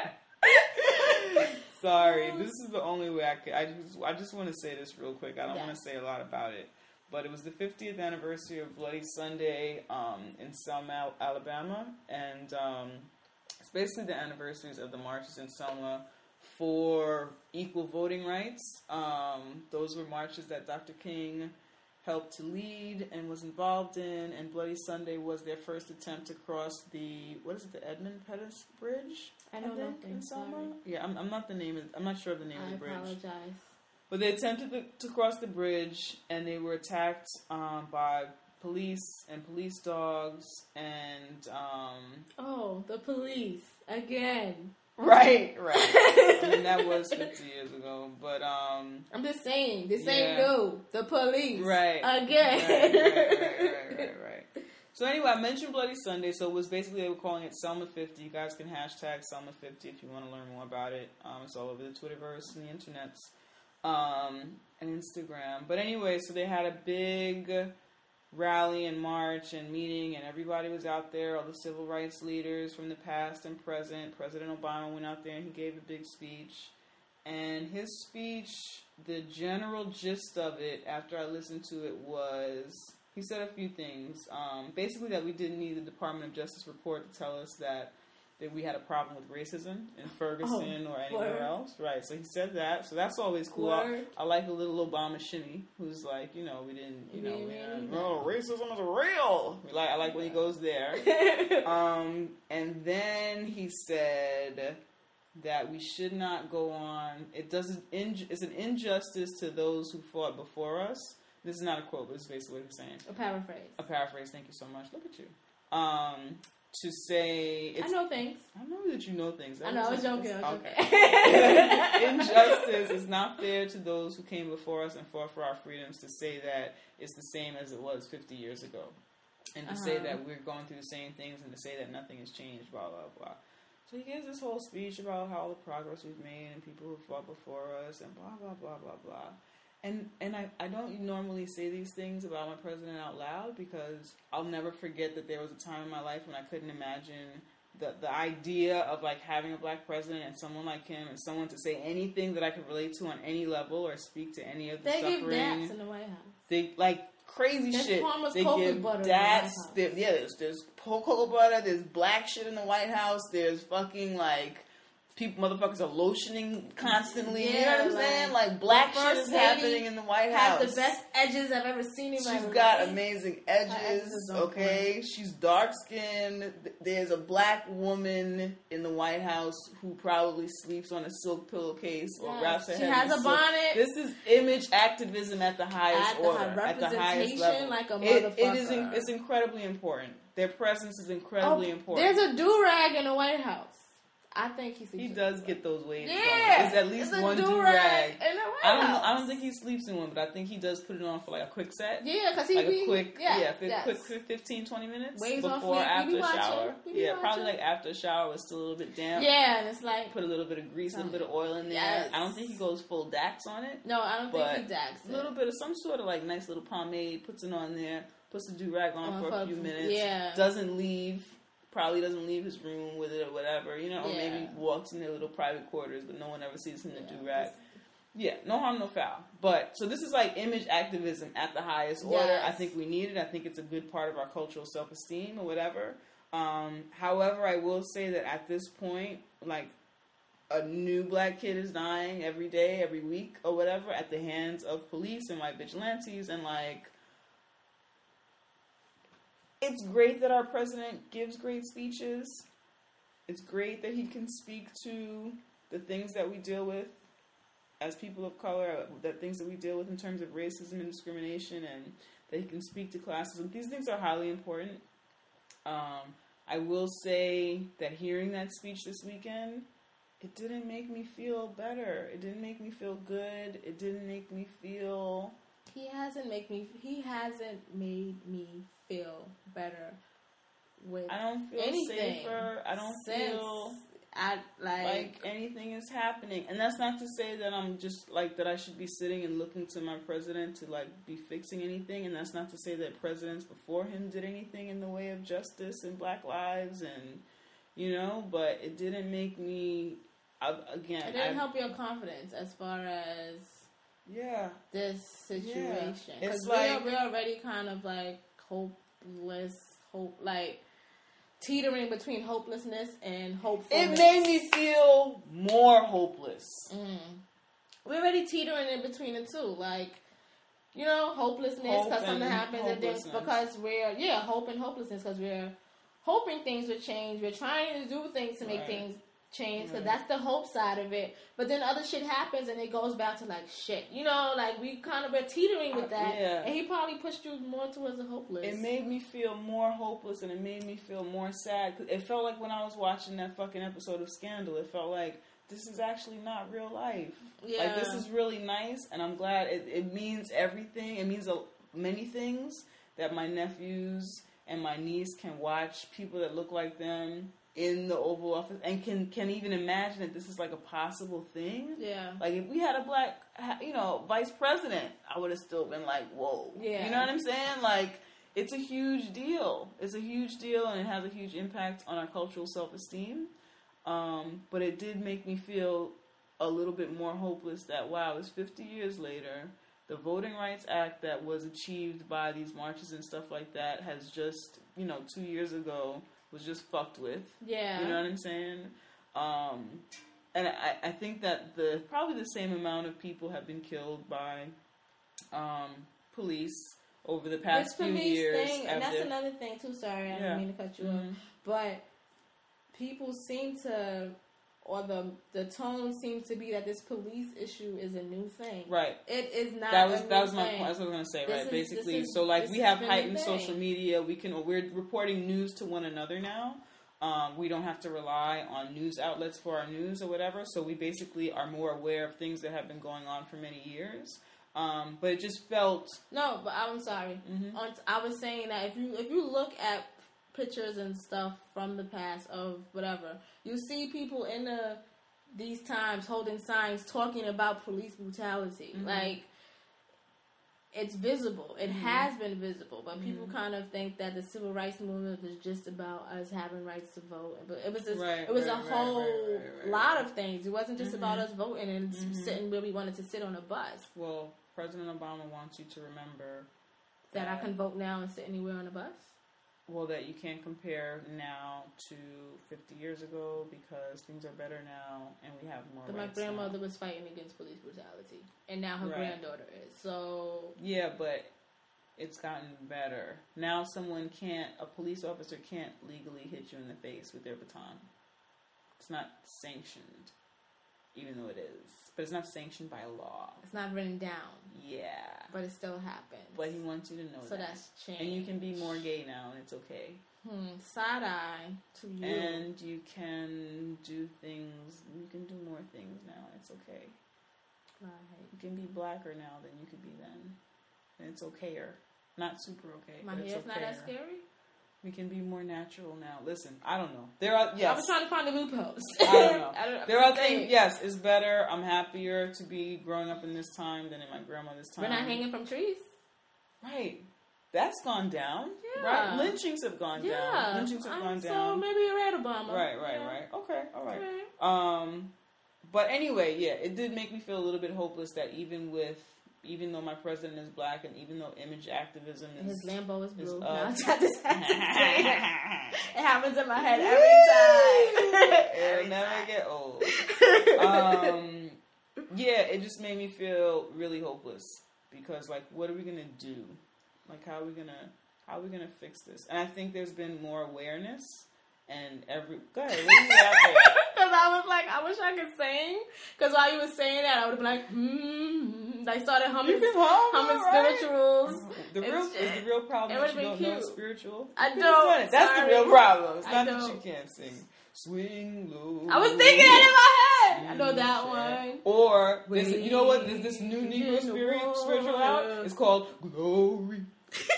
Sorry, this is the only way I could. I just, I just want to say this real quick. I don't want to say a lot about it, but it was the 50th anniversary of Bloody Sunday um, in Selma, Alabama, and um, it's basically the anniversaries of the marches in Selma for equal voting rights. Um, those were marches that Dr. King helped to lead and was involved in, and Bloody Sunday was their first attempt to cross the what is it, the Edmund Pettus Bridge? I know think, nothing, in Selma. sorry. Yeah, I'm, I'm not the name. Of, I'm not sure of the name I of the bridge. I apologize. But they attempted to, to cross the bridge, and they were attacked um, by police and police dogs, and um, Oh, the police again. right, right. I mean that was 50 years ago, but um, I'm just saying, this Yeah. ain't new. The police Right. again. right, right, right. So anyway, I mentioned Bloody Sunday, so it was basically they were calling it Selma 50. You guys can hashtag Selma 50 if you want to learn more about it. Um, it's all over the Twitterverse and the internets, um, and Instagram. But anyway, so they had a big rally and march and meeting, and everybody was out there. All the civil rights leaders from the past and present. President Obama went out there and he gave a big speech. And his speech, the general gist of it, after I listened to it, was he said a few things. Um, basically, that we didn't need the Department of Justice report to tell us that that we had a problem with racism in Ferguson or anywhere word. else. Right. So he said that. So that's always cool. I, I like a little Obama shimmy, who's like, you know, we didn't, you know, we, no, racism is real. We like, I like when he goes there. Um, and then he said that we should not go on. It doesn't. It's an injustice to those who fought before us. This is not a quote, but it's basically what he's saying. A paraphrase. A paraphrase. Thank you so much. Look at you. Um, to say. I know things. I know that you know things. I know. I was joking. I was okay. joking. Injustice is not fair to those who came before us and fought for our freedoms to say that it's the same as it was 50 years ago. And to say Uh-huh. that we're going through the same things and to say that nothing has changed, blah, blah, blah. So he gives this whole speech about how the progress we've made and people who fought before us and blah, blah, blah, blah, blah. And and I, I don't normally say these things about my president out loud because I'll never forget that there was a time in my life when I couldn't imagine the the idea of like having a black president and someone like him and someone to say anything that I could relate to on any level or speak to any of the They give suffering. daps in the White House. They like crazy There's shit. Palmer's they cocoa give butter in the that's White House. there, yeah. There's there's cocoa butter. There's black shit in the White House. There's fucking like people motherfuckers are lotioning constantly. you know what I'm like, saying? Like black shit is happening in the White Has House. the best edges I've ever seen in my She's life. got amazing edges edges, is on okay? She's dark skinned. There's a black woman in the White House who probably sleeps on a silk pillowcase or wraps her She head has in a silk. bonnet. This is image activism at the highest At the order, at the highest level. like a It- it is. in- It's incredibly important. Their presence is incredibly Oh, important. There's a do rag in the White House. I think he sleeps. he does get those waves Yeah. There's at least it's one do rag. in the White I don't. Know, I don't think he sleeps in one, but I think he does put it on for like a quick set. Yeah, because he like be a quick, yeah, yeah, yes. quick, quick 15, 20 minutes Waves before. After be shower. Be Yeah, probably like after a shower was still a little bit damp. Yeah, and it's like Put a little bit of grease, a little bit of oil in there. Yes. I don't think he goes full Dax on it. no, I don't think he dags. A little bit of some sort of like nice little pomade, puts it on there, puts the do rag on On for a few minutes. yeah. Doesn't leave. Probably doesn't leave his room with it or whatever, you know, or Yeah. maybe walks in their little private quarters, but no one ever sees him in the do rag. Yeah, no harm, no foul. But so this is like image activism at the highest order. Yes. I think we need it. I think it's a good part of our cultural self esteem or whatever. Um, however, I will say that at this point, like a new black kid is dying every day, every week, or whatever, at the hands of police and white vigilantes, and like. It's great that our president gives great speeches. It's great that he can speak to the things that we deal with as people of color, the things that we deal with in terms of racism and discrimination, and that he can speak to classism. These things are highly important. Um, I will say that hearing that speech this weekend, it didn't make me feel better. It didn't make me feel good. It didn't make me feel. He hasn't make me. He hasn't made me feel better with I don't feel anything. safer. I don't feel. I like, like anything is happening and that's not to say that i'm just like that i should be sitting and looking to my president to like be fixing anything and that's not to say that presidents before him did anything in the way of justice and black lives and you know but it didn't make me I, again it didn't I- help your confidence as far as yeah this situation It's because like- we're, we're already kind of like hopeless, hope like teetering between hopelessness and hope. it made me feel more hopeless Mm. We're already teetering in between the two, like you know, hopelessness Hope because something happens, and then because we're yeah, hope and hopelessness because we're hoping things would change. We're trying to do things to make Right. things change because Right. that's the hope side of it. But then other shit happens and it goes back to like shit, you know, like we kind of were teetering with Uh, that, yeah. and he probably pushed you more towards the hopeless. It made me feel more hopeless and it made me feel more sad. It felt like when I was watching that fucking episode of Scandal, it felt like this is actually not real life. yeah, Like, this is really nice and I'm glad it, it means everything. It means a, many things that my nephews and my niece can watch people that look like them in the Oval Office and can, can even imagine that this is like a possible thing. yeah. Like if we had a black, you know, vice president, I would have still been like, whoa. Yeah. You know what I'm saying? Like it's a huge deal. It's a huge deal, and it has a huge impact on our cultural self esteem. Um, but it did make me feel a little bit more hopeless that wow, it's 50 years later. The Voting Rights Act that was achieved by these marches and stuff like that has just, you know, two years ago was just fucked with. Yeah. You know what I'm saying? Um, and I, I think that the probably the same amount of people have been killed by um, police over the this past few police years. thing, and that's another thing too. Sorry, I Yeah. didn't mean to cut you off. Mhm. but people seem to or the the tone seems to be that this police issue is a new thing. Right. It is not. That was a new that was my thing. point. That's what I was gonna say. This right. is- Basically, is- so like we have heightened social media. We can we're reporting news to one another now. Um, we don't have to rely on news outlets for our news or whatever. So we basically are more aware of things that have been going on for many years. Um, but it just felt No, but I'm sorry. Mhm. I was saying that if you if you look at pictures and stuff from the past of whatever, you see people in the these times holding signs talking about police brutality. Mhm. Like it's visible. It Mhm. has been visible, but people Mhm. kind of think that the civil rights movement was just about us having rights to vote. But it was just, Right, it was right, a right, whole lot of things. It wasn't just about Mhm. us voting and Mhm. sitting where we wanted to sit on a bus. well. President Obama wants you to remember That I can vote now and sit anywhere on a bus. Well that you can't compare now to 50 years ago because things are better now and we have more But my grandmother now. was fighting against police brutality, and now her Right. granddaughter is. So yeah but it's gotten better now someone can't a police officer can't legally hit you in the face with their baton it's not sanctioned even though it is. But it's not sanctioned by law. It's not written down, yeah. But it still happens. but he wants you to know so that. that's changed. and you can be more gay now and it's okay. Hmm, side eye to you. and you can do things you can do more things now and it's okay. Right. you can be blacker now than you could be then. And it's okayer. Not super okay My but it's hair's not as scary. We can be more natural now listen i don't know there are yes I was trying to find the loopholes. I don't know. I don't- there are things yes it's better i'm happier to be growing up in this time than in my grandmother's time We're not hanging from trees. right that's gone down Yeah. right lynchings have gone Yeah. down lynchings have I'm- gone So down maybe you're right, Obama. right right Yeah. right okay all right Okay. Um, but anyway, yeah, it did make me feel a little bit hopeless that even with, even though my president is black and even though image activism And his Lambo is blue. is Now up. I just have to say it. It happens in my head every time. it'll never get old. Um, yeah, it just made me feel really hopeless because, like, what are we gonna do? Like, how are we gonna, how are we gonna fix this? And I think there's been more awareness. And every go ahead, what do you got there? Because I was like, I wish I could sing. Because while you were saying that, I would have been like, hmm. I started humming, You can hum, humming alright. spirituals. The real It's- is the real problem it would've you don't been know cute. spiritual. I don't, done it. That's the real problem. It's I not that you can't sing. Swing low. I was thinking that in my head. I know that one. Or this, you know what? This, this new Negro spirit spiritual out is called glory.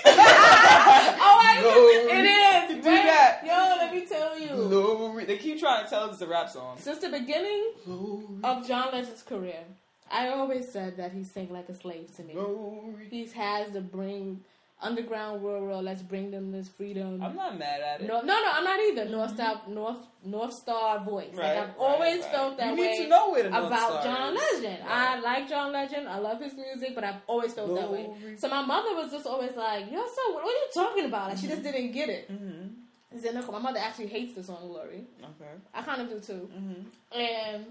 Oh, I, Glory. it is. Do right? that. Yo, let me tell you. Glory. They keep trying to tell us it's a rap song. Since the beginning Glory. of John Legend's career, I always said that he sang like a slave to me. Glory. He has to bring underground world, Let's bring them this freedom. I'm not mad at it. no, no, no, I'm not either. North Star, North, North Star voice. Mm-hmm. Right, like I've right, always right. felt that you way need to know where about John. Legend. I like John Legend. I love his music, but I've always felt that way. So my mother was just always like, "Yo, so what are you talking about?" Like she just didn't get it. Mhm. I said, "No, my mother actually hates the song Glory. Okay. I kind of do too." Mhm. And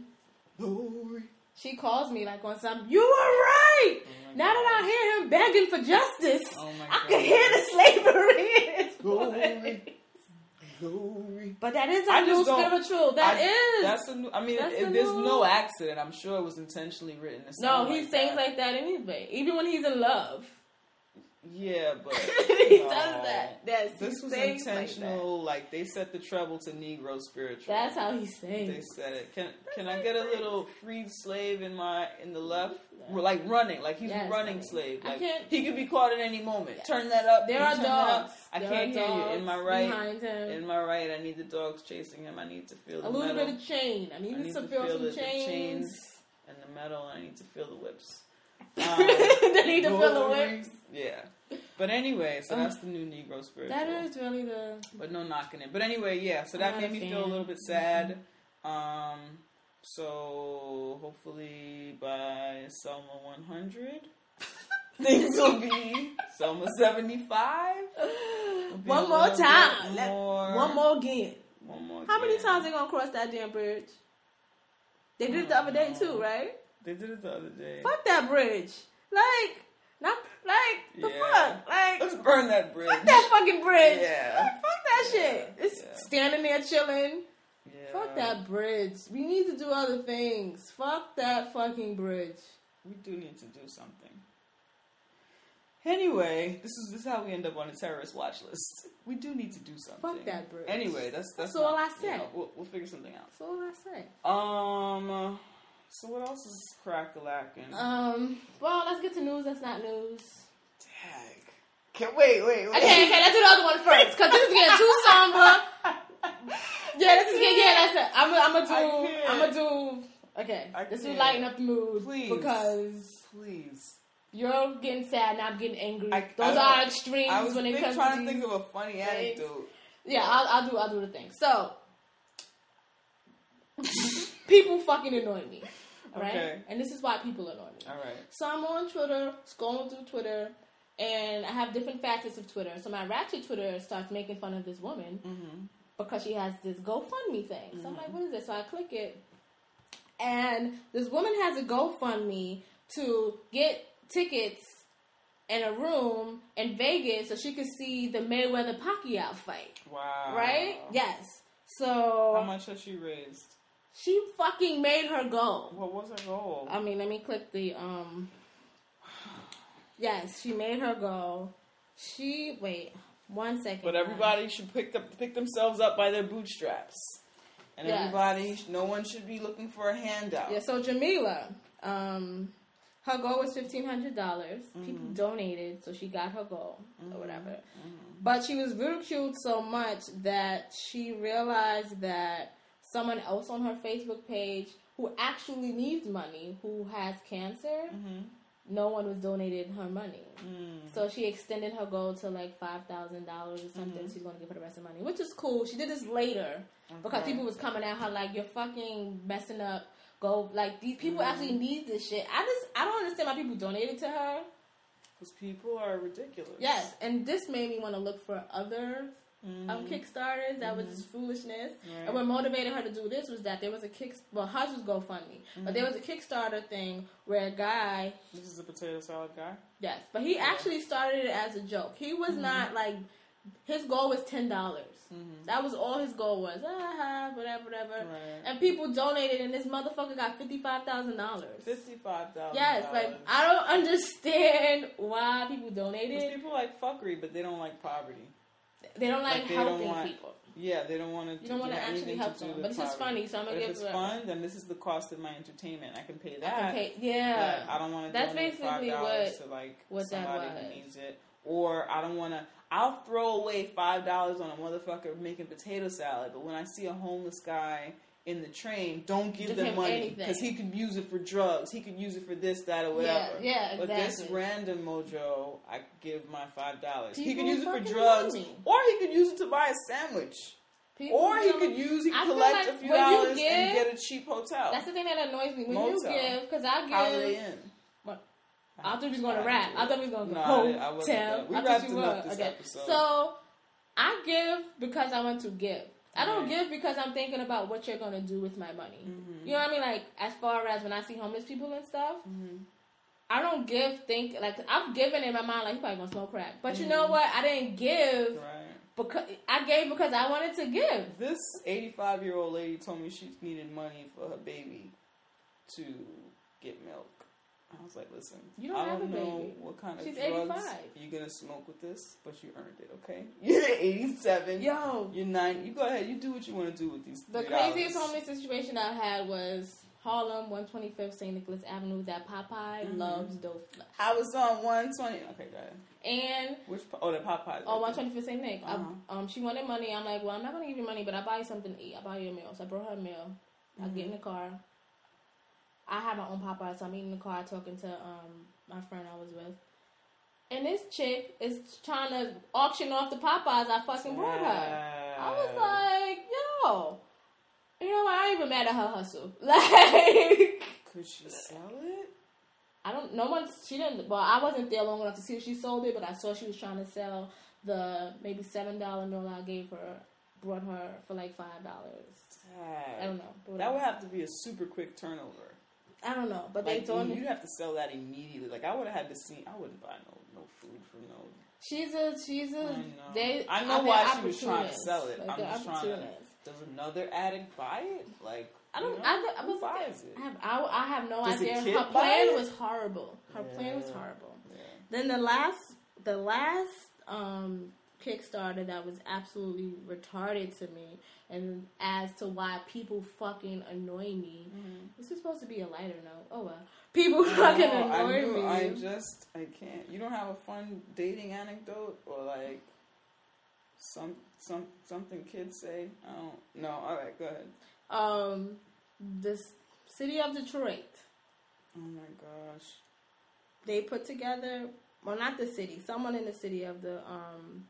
Glory. She calls me like on some, "You were right." Oh now that I hear him begging for justice, Oh I can hear the slavery in his voice. Glory. But that is I our new spiritual. That I- is. That's a new. I mean, if there's new- no accident, I'm sure it was intentionally written. no, he like sings that. like that anyway. Even when he's in love, Yeah, but he does that. He This was sings like intentional. Like, they set the treble to Negro spiritual. That's how he sings. they said it. Can can I get a little freed slave in my in the left? Like running, like he's Yes, a running running. slave. I Like can't- he could be caught at any moment. Yes. Turn that up. There are dogs. I There can't hear you. In my right, behind him. in my right, I need the dogs chasing him. I need to feel the a little metal bit of chain. I need, I need to to feel, feel some the- the chains. chains. and the metal. And I need to feel the whips. Um, they need to feel the whips. Yeah. But anyway, so that's the new Negro spiritual. That is really the. But no knocking it. But anyway, yeah. So that made me feel a little bit sad. Um. So hopefully by Selma 100, things will be Selma 75. One more time. Let- More, One more again. One more. How many again. times they gonna cross that damn bridge? They did it the other day too, right? They did it the other day. Fuck that bridge. Like the Yeah. fuck. Like, Let's burn that bridge. fuck that fucking bridge. Yeah. Like, fuck that Yeah. shit. It's Yeah. standing there chilling. Yeah. Fuck that bridge. We need to do other things. Fuck that fucking bridge. We do need to do something. Anyway, this is this is how we end up on a terrorist watch list. We do need to do something. Fuck that bridge. Anyway, that's that's, That's all not- I say. you know, we'll, we'll figure something out. That's all I say. Um. So what else is crack lacking? Um. Well, let's get to news. That's not news. Can wait, wait, wait. Okay, okay. Let's do the other one first because this is getting too somber. Yeah, this is getting. Yeah, that's it. I'm. I'm gonna do. I'm gonna do. Okay, I will can't. lighten up the mood Please. because Please. you're getting sad and I'm getting angry. I- Those I- are extremes when it comes trying to to think of a funny things. anecdote. Yeah, I'll, I'll do. I'll do the thing. So, people fucking annoy me, right? Okay. And this is why people annoy me. All right. So I'm on Twitter, scrolling through Twitter, and I have different facets of Twitter. So my ratchet Twitter starts making fun of this woman Mm-hmm. because she has this GoFundMe thing. So I'm like, what is this? So I click it, and this woman has a GoFundMe to get tickets and a room in Vegas so she could see the Mayweather Pacquiao fight. Wow. Right? Yes. So How much has she raised? she fucking made her goal. What was her goal? I mean, let me click the um. Yes, she made her go. She wait one second. But everybody should pick up pick themselves up by their bootstraps. And Yes. everybody, no one should be looking for a handout. Yeah. So Jamila, um, her goal was fifteen hundred dollars. Mm-hmm. People donated, so she got her goal or whatever. But she was ridiculed so much that she realized that someone else on her Facebook page who actually needs money, who has cancer, Mm-hmm. No one was donating her money. Mm. So she extended her goal to like five thousand dollars or something. Mm-hmm. She's going to give her the rest of the money, which is cool. She did this later because people was coming at her like you're fucking messing up. Go like these people Mm-hmm. actually need this shit. I just I don't understand why people donated to her. Because people are ridiculous. Yes, and this made me want to look for other Mhm. um, Kickstarters that was just foolishness. Right. And what motivated her to do this was that there was a kick. Well, hers was GoFundMe, but there was a Kickstarter thing where a guy This is a potato salad guy. Yes, but he actually started it as a joke. He was not like his goal was ten dollars. That was all his goal was. Ah, ha, whatever, whatever. Right. And people donated, and this motherfucker got fifty five thousand dollars. Fifty-five thousand. Yes, like I don't understand why people donated. people like fuckery, but they don't like poverty. They don't like, Like, they helping don't want- people. Yeah, they don't want to. You don't wanna actually help them. But this is funny, so I'm gonna but give if it's it- fun, then this is the cost of my entertainment. I can pay that. pay, yeah. I don't want to That's basically what- to like what that somebody was. who needs it. or I don't want to. I'll throw away five dollars on a motherfucker making potato salad, but when I see a homeless guy in the train, don't give Give them money because he could use it for drugs. He could use it for this, that, or Yeah, whatever. yeah, But this random mojo, I give my five dollars. He could use it for drugs, money. or he could use it to buy a sandwich. People Or he could use, he could collect like a few dollars and get a cheap hotel. That's the thing that annoys me when Motel. you give because I Holiday give. Inn. What? I thought you was going to rap. I thought we was going to No, go I I hotel. We I thought wrapped you were. this Okay. episode. So I give because I want to give. I don't give because I'm thinking about what you're going to do with my money. Mm-hmm. You know what I mean? Like as far as when I see homeless people and stuff. Mm-hmm. I don't give think like I've given in my mind like he probably gonna smoke crack, but you Mm-hmm. know what? I didn't give Right. because I gave because I wanted to give. This 85 year old lady told me she needed money for her baby to get milk. I was like, listen, You don't I don't a know baby. what kind of She's drugs 85. you're gonna smoke with this, but you earned it, okay? You're 87. Yo, You're nine. You go ahead. You do what you want to do with these. The $3. craziest homeless situation I had was Harlem, 125th St. Nicholas Avenue. That Popeye Mm-hmm. loves dope flesh. I was on 120. Okay, go ahead. And Which? Oh, the Popeye? Oh, 125th St. Nick, I- Uh-huh. um, she wanted money. I'm like, well, I'm not gonna give you money, but I'll buy you something to eat. I'll buy you a meal. So I brought her a meal. I Mm-hmm. get in the car. I have my own Popeye, so I'm eating in the car talking to um my friend I was with. And this chick is trying to auction off the Popeyes I fucking brought her. I was like, yo, you know what? I ain't even mad at her hustle. Like, could she sell it? I don't. No one. She didn't. Well, I wasn't there long enough to see if she sold it, but I saw she was trying to sell the maybe seven dollar meal I gave her. Brought her for like five dollars. I don't know. That would have to be a super quick turnover. I don't know, but they Like, told you'd have to sell that immediately. Like I would have had to see. I wouldn't buy no no food from no. she's a she's a. I know. They. I know why she was trying to sell it. Like, I'm just trying to. Does another addict buy it? Like I don't. know, I, I who was. buys it? I have. I, I have no Does idea. Her plan it? was horrible. Her plan was horrible. Yeah. Then the last, the last um, Kickstarter that was absolutely retarded to me, and as to why people fucking annoy me. This is supposed to be a lighter note. Oh well, people fucking No, I annoy knew- me. I just I can't. You don't have a fun dating anecdote or like some some something kids say. I don't. No. All right. Go ahead. um, this city of Detroit. Oh my gosh. They put together, well, not the city. Someone in the city of the um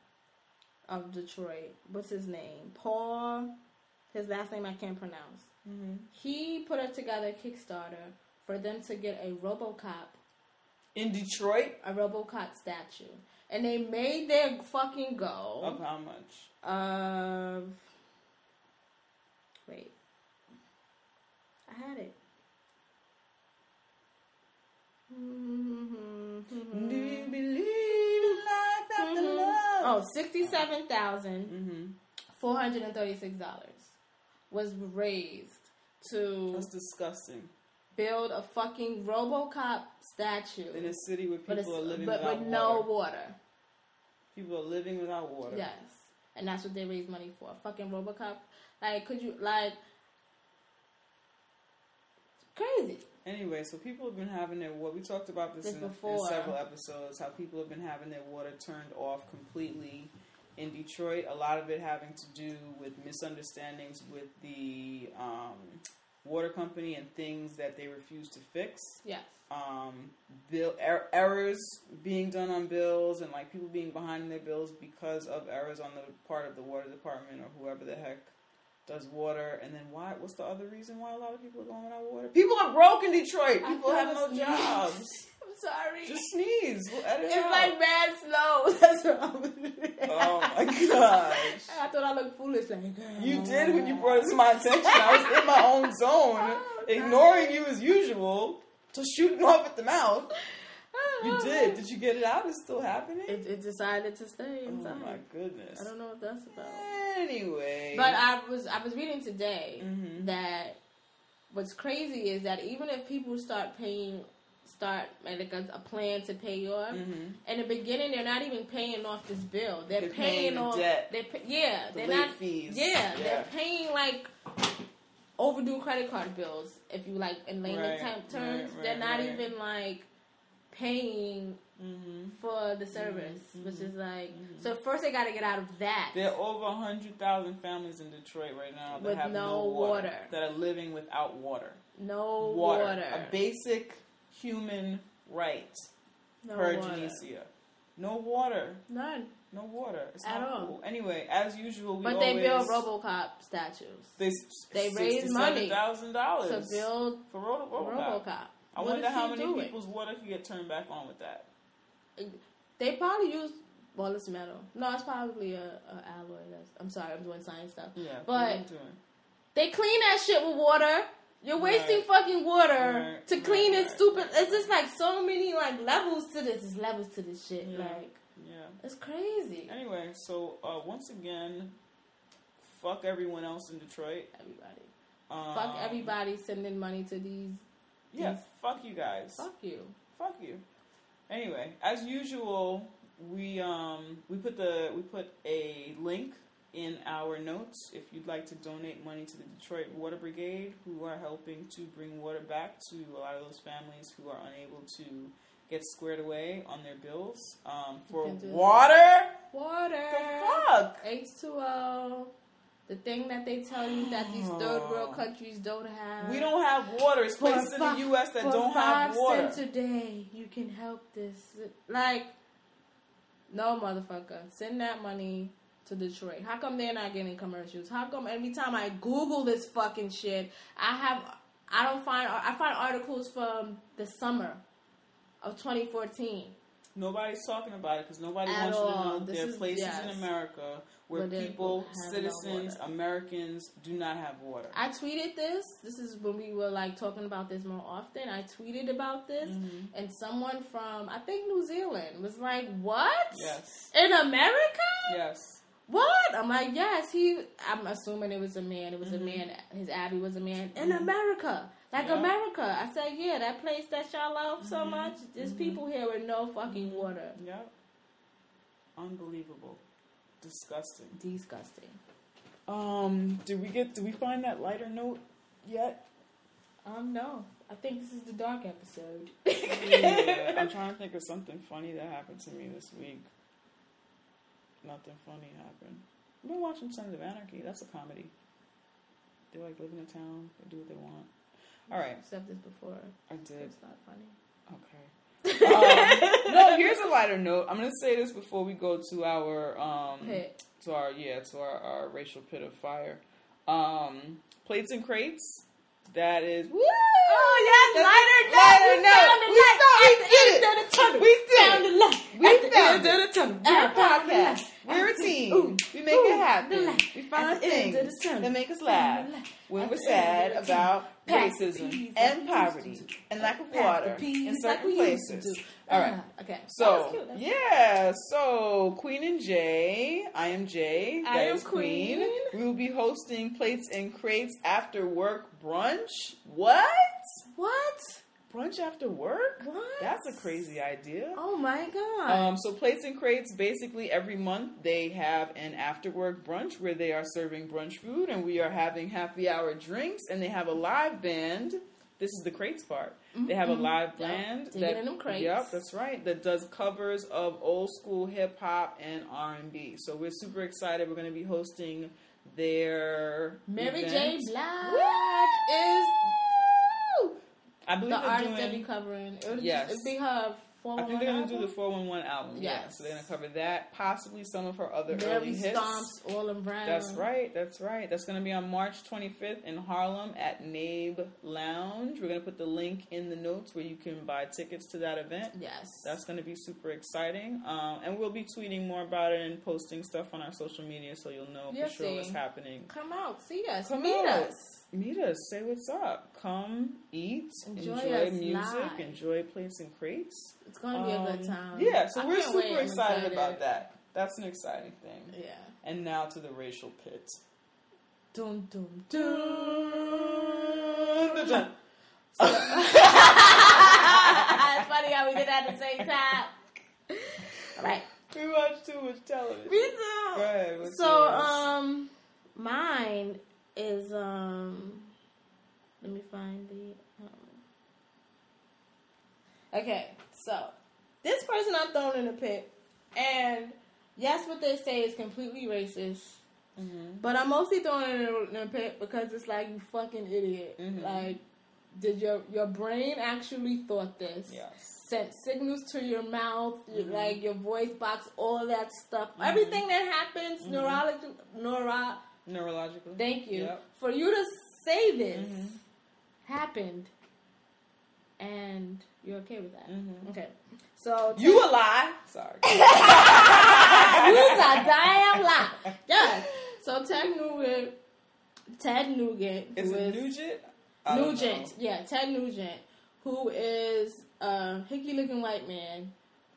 of Detroit. What's his name? Paul. His last name I can't pronounce. Mm-hmm. He put it together Kickstarter for them to get a RoboCop, In Detroit, a RoboCop statue, and they made their fucking go. of how much? of. Wait, I had it. Do you believe Oh, sixty-seven thousand four hundred and thirty-six dollars was raised to That's disgusting. build a fucking RoboCop statue, In a city where people are living but without with water. no water. People are living without water. Yes, and that's what they raised money for. A fucking RoboCop. Like, could you like crazy? Anyway, so people have been having their water. We talked about this This in, in several episodes. How people have been having their water turned off completely in Detroit. A lot of it having to do with misunderstandings with the um, water company and things that they refuse to fix. Yes. Um, bill er- errors being done on bills and like people being behind in their bills because of errors on the part of the water department or whoever the heck does water. And then why? What's the other reason why a lot of people are going without water? People are broke in Detroit. People have no asleep. jobs. I'm sorry. Just sneeze. We'll edit it it's out. like mad slow. That's what I'm. Oh my gosh. I thought I looked foolish. Like You did when you brought it to my attention. I was in my own zone, oh, ignoring you as usual, to shooting off at the mouth. You did. Did you get it out? It's still happening? It, it decided to stay oh my goodness. I don't know what that's about. Anyway. But I was I was reading today Mhm. that what's crazy is that even if people start paying start like a, a plan to pay off, Mhm. in the beginning they're not even paying off this bill. They're, They're paying, paying off debt. They pay, yeah, The they're not fees. Yeah, Yeah. they're paying like overdue credit card bills. If you like in layman Right, terms, right, they're not right. even like paying hmm for the service, Mhm, which is like mhm. so. First, they got to get out of that. There are over 100,000 families in Detroit right now that With have no no water, water. That are living without water. no water. water. A basic human right no per water. Genesia. No water. None. No water. It's At all. cool. Anyway, as usual, we But they build RoboCop statues They, They raise money thousand dollars to build for Robo- RoboCop. RoboCop. I What wonder how many doing? people's water could get turned back on with that. They probably use well, it's metal. No, it's probably a, a alloy. That's, I'm sorry, I'm doing science stuff. Yeah, But-? They clean that shit with water. You're wasting Right. fucking water Right, to clean right, it. Stupid. It's just like so many like levels to this. There's levels to this shit. Yeah. Like Yeah. it's crazy. Anyway, so uh, once again, fuck everyone else in Detroit. Everybody. Um, Fuck everybody sending money to these. Yeah, these- fuck you guys. Fuck you. Fuck you. Anyway, as usual, we um we put the we put a link in our notes if you'd like to donate money to the Detroit Water Brigade, who are helping to bring water back to a lot of those families who are unable to get squared away on their bills um, for water. Water. The fuck. H2O. The thing that they tell you that these third oh. world countries don't have. We don't have water. It's For places in the U.S. that don't have water. cents a day, you can help this. Like, no motherfucker. Send that money to Detroit. How come they're not getting commercials? How come every time I Google this fucking shit, I have I don't find I find articles from the summer of 2014. Nobody's talking about it because nobody At wants you to know This there are places yes. in America where they people, have no citizens. Americans do not have water. I tweeted this. This is when we were like talking about this more often. I tweeted about this, Mhm. and someone from I think New Zealand was like, "What? Yes. In America? Yes. What?" I'm like, "Yes." He. I'm assuming it was a man. It was Mhm. a man. His Abby was a man in Mhm. America, like Yeah. America. I said, "Yeah, that place that y'all love so Mhm. much. There's Mhm. people here with no fucking water. Yep. Unbelievable. Disgusting. Disgusting." Um, did we get did we find that lighter note yet? Um, no. I think this is the dark episode. yeah, I'm trying to think of something funny that happened to me this week. Nothing funny happened. I've been watching Sons of Anarchy. That's a comedy. They like live in a town. They do what they want. All right, I've said this before. I did. It's not funny. Okay. Um, no, here's a lighter note. I'm gonna say this before we go to our um Hit. to our yeah to our, our racial pit of fire. Um, plates and crates. That is woo! Oh yes, lighter, Lighter note. note. We We found we the light did at the end it. of the tunnel. We did Found it. the light. We found it. the tunnel. We're a I found the podcast. We're a team. ooh, We make ooh, it happen. We find the things that make us laugh when we're sad about racism and poverty and lack of water in certain we used to places. All right. Ah, okay. So cute. Yeah, so Queen and Jay, I am Jay. I am Queen. Queen. We will be hosting plates and crates after work brunch. What? What? Brunch after work? What? That's a crazy idea. Oh my god. Um, so plates and crates, basically every month they have an after work brunch where they are serving brunch food and we are having happy hour drinks and they have a live band. This is the crates part. They have a live band digging that in them crates. yep, that's right. That does covers of old school hip hop and R and B. So we're super excited. We're going to be hosting their Mary event. J. Blige is I believe the artist doing. they'll be covering. It'll Yes. just, it'll be her. I think they're going to do the 411 album. Yeah. Yes. So they're going to cover that, possibly some of her other early hits. Stomps, All in Brown. That's right. That's right. That's going to be on March 25th in Harlem at Nabe Lounge. We're going to put the link in the notes where you can buy tickets to that event. Yes. That's going to be super exciting. Um, and we'll be tweeting more about it and posting stuff on our social media so you'll know for sure what's happening. Come out, see us, Come meet out. us. Meet us. Say what's up. Come eat. Enjoy Enjoy, music. live. Enjoy plates and crates. It's gonna be a good Um, time. Yeah, so I we're super. I'm excited, about that. That's an exciting thing. Yeah. And now to the racial pit. Dum dum dum. dun, dun. it's funny how we did that at the same time. All right. We watch too much television. Me too. Go ahead, So, yours? um, mine is um. Let me find the. Um, Okay, so this person I'm throwing in the pit, and yes, what they say is completely racist. Mm-hmm. But I'm mostly throwing it in the pit because it's like you fucking idiot. Mhm. Like, did your your brain actually thought this? Yes. Sent signals to your mouth, your- Mhm. like your voice box, all that stuff. Mhm. Everything that happens, Mhm. neurological, neuro. Neurologically. Thank you Yep. for you to say this Mhm. happened, and you're okay with that. Mhm. Okay, so You a lie. Sorry. You's a damn lie. Yes. So Ted Nugent, Ted Nugent, Is it Nugent? Nugent, know. yeah, Ted Nugent, who is a hickey-looking white man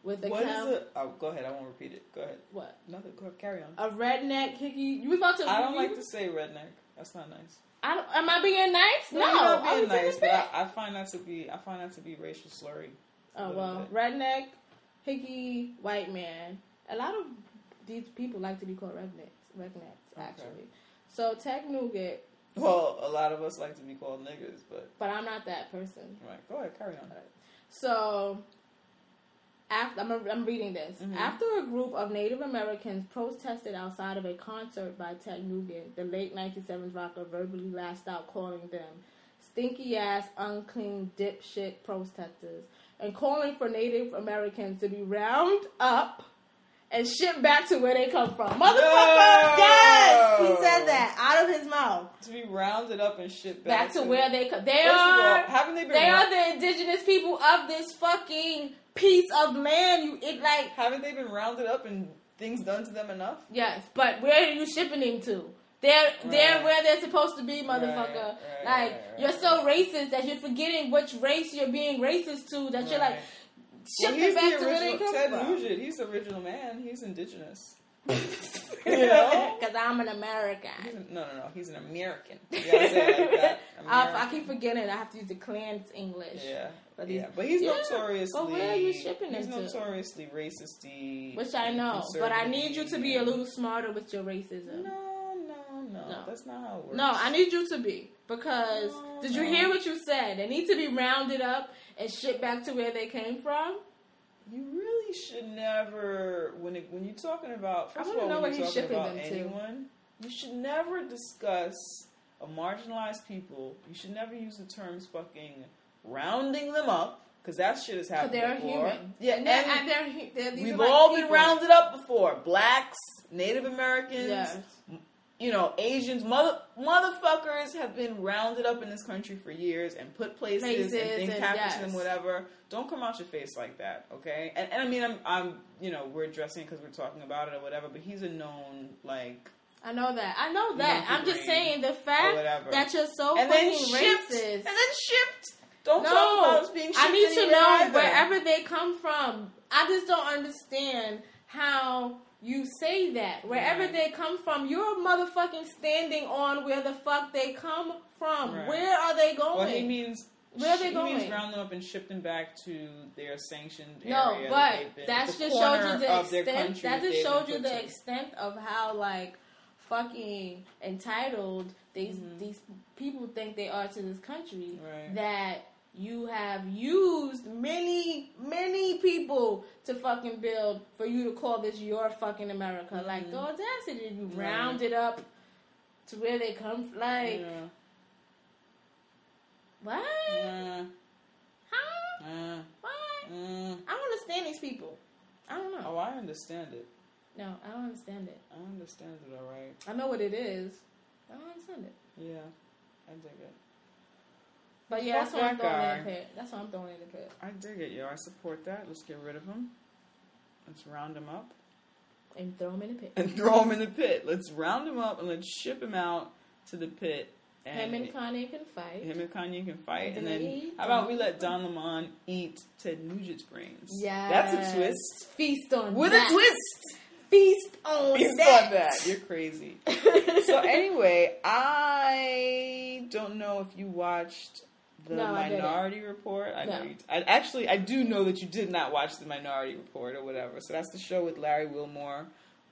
with a What is it? Oh, go ahead. I won't repeat it. Go ahead. what Nothing. Go. Carry on. a redneck hickey. You was about to. I don't like to say redneck. That's not nice. I don't, am I being nice? No, you're not I being nice, but. I, I find that to be I find that to be racial slurry. Oh well, bit. redneck, hickey, white man. A lot of these people like to be called rednecks. Rednecks, Okay. actually. So Ted Nugent, Well, a lot of us like to be called niggas, but but I'm not that person. right. Go ahead. Carry on. So, after I'm, I'm reading this. Mhm. After a group of Native Americans protested outside of a concert by Ted Nugent, the late 1970s rocker verbally lashed out calling them stinky ass, unclean, dipshit protesters and calling for Native Americans to be round up and shipped back to where they come from. Motherfucker! No! Yes! He said that out of his mouth. To be rounded up and shipped Back back, to where they come. They First of all, are. haven't they been They round- are the indigenous people of this fucking piece of land. You it like haven't they been rounded up and things done to them enough? yes, but where are you shipping them to? They're they're where they're supposed to be, motherfucker. Right, right, like right, right, you're so racist that you're forgetting which race you're being racist to. That you're like Right. well, them back the to where they come Ted from. Nugent. He's the original man. He's indigenous. you know? Because I'm an American. He's an- no, no, no. He's an American. You gotta say it like that. I, I keep forgetting. I have to use the Klans English. Yeah, But yeah, but he's yeah, notoriously. but where are you shipping He's him to? notoriously racisty, Which I know, but I need you to be a little smarter with your racism. No, no, no, No. That's not how it works. No, I need you to be because No, did you no. hear what you said? They need to be rounded up and shipped back to where they came from. You really should never when it, when you're talking about I first of wanna all know when you're talking shipping about them to. you should never discuss a marginalized people. You should never use the terms fucking rounding them up because that shit has happened they're before. human. Yeah, and they're, and and they're, they're, these we've like all been people. rounded up before. Blacks, Native Americans, Yes. You know, Asians, mother motherfuckers have been rounded up in this country for years and put places, Places and things and happen yes. to them, whatever. Don't come out your face like that, okay? And, and I mean, I'm, I'm, you know, we're addressing it because we're talking about it or whatever. But he's a known like I know that. I know that. I'm just saying the fact that you're so and then fucking shipped, racist. and then shipped. Don't no, talk about us being shipped I need to know either. wherever they come from. I just don't understand how you say that. Wherever Right. they come from, you're motherfucking standing on where the fuck they come from. Right. Where are they going? Well, he means. Where are they he means round them up and ship them back to their sanctioned no, area. but that they've that's the just showed you the extent. That just showed you the to. extent of how like fucking entitled these Mhm. these people think they are to this country. Right. That you have used many many people to fucking build for you to call this your fucking America. Like Mhm. the audacity, you Right. round it up to where they come. from. Like Yeah. what? Yeah. Huh? Yeah. What? Mm. I don't understand these people. I don't know. Oh, I understand it. No, I don't understand it. I understand it. All right. I know what it is. I don't understand it. Yeah, I dig it. But yeah, Fuck that's what I'm throwing guy. in the pit. That's what I'm throwing in the pit. I dig it, yo. I support that. Let's get rid of him. Let's round him up And throw them in the pit. and throw him in the pit. Let's round him up and let's ship him out to the pit. Him and Kanye can fight. him and Kanye can fight, And and then how about we let Don Lemon eat Ted Nugent's brains? Yeah. that's a twist Feast on with that. a twist. Feast on He's that. on that. You're crazy. so anyway, I don't know if you watched the No. Minority Report. I know No. you. I, actually, I do know that you did not watch the Minority Report or whatever. So that's the show with Larry Wilmore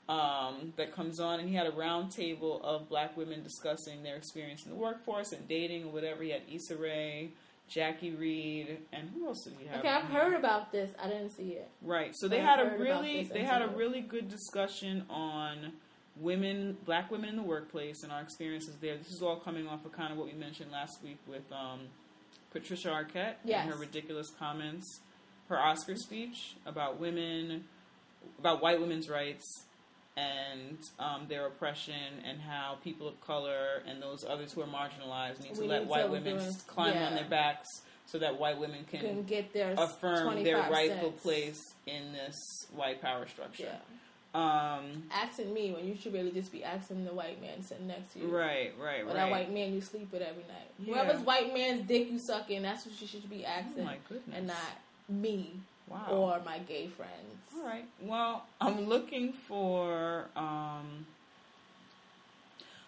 um, that comes on, and he had a round table of black women discussing their experience in the workforce and dating or whatever. He had Issa Rae. Jacque Reid, and who else did he have? Okay, I've heard about this. I didn't see it. Right. So they had a really they had a really good discussion on women, black women in the workplace and our experiences there. This is all coming off of kind of what we mentioned last week with um, Patricia Arquette Yes. and her ridiculous comments, her Oscar speech about women, about white women's rights and um, their oppression and how people of color and those others who are marginalized need to We let need white to women climb yeah. on their backs so that white women Can get their affirm their rightful cents. place in this white power structure. Yeah. Um, Asking me when you should really just be asking the white man sitting next to you. right, right, Or right. that white man you sleep with every night. Yeah. Whoever's white man's dick you sucking, that's what you should be asking. Oh my goodness. And not me wow. or my gay friends. All right. Well, I'm looking for. Um,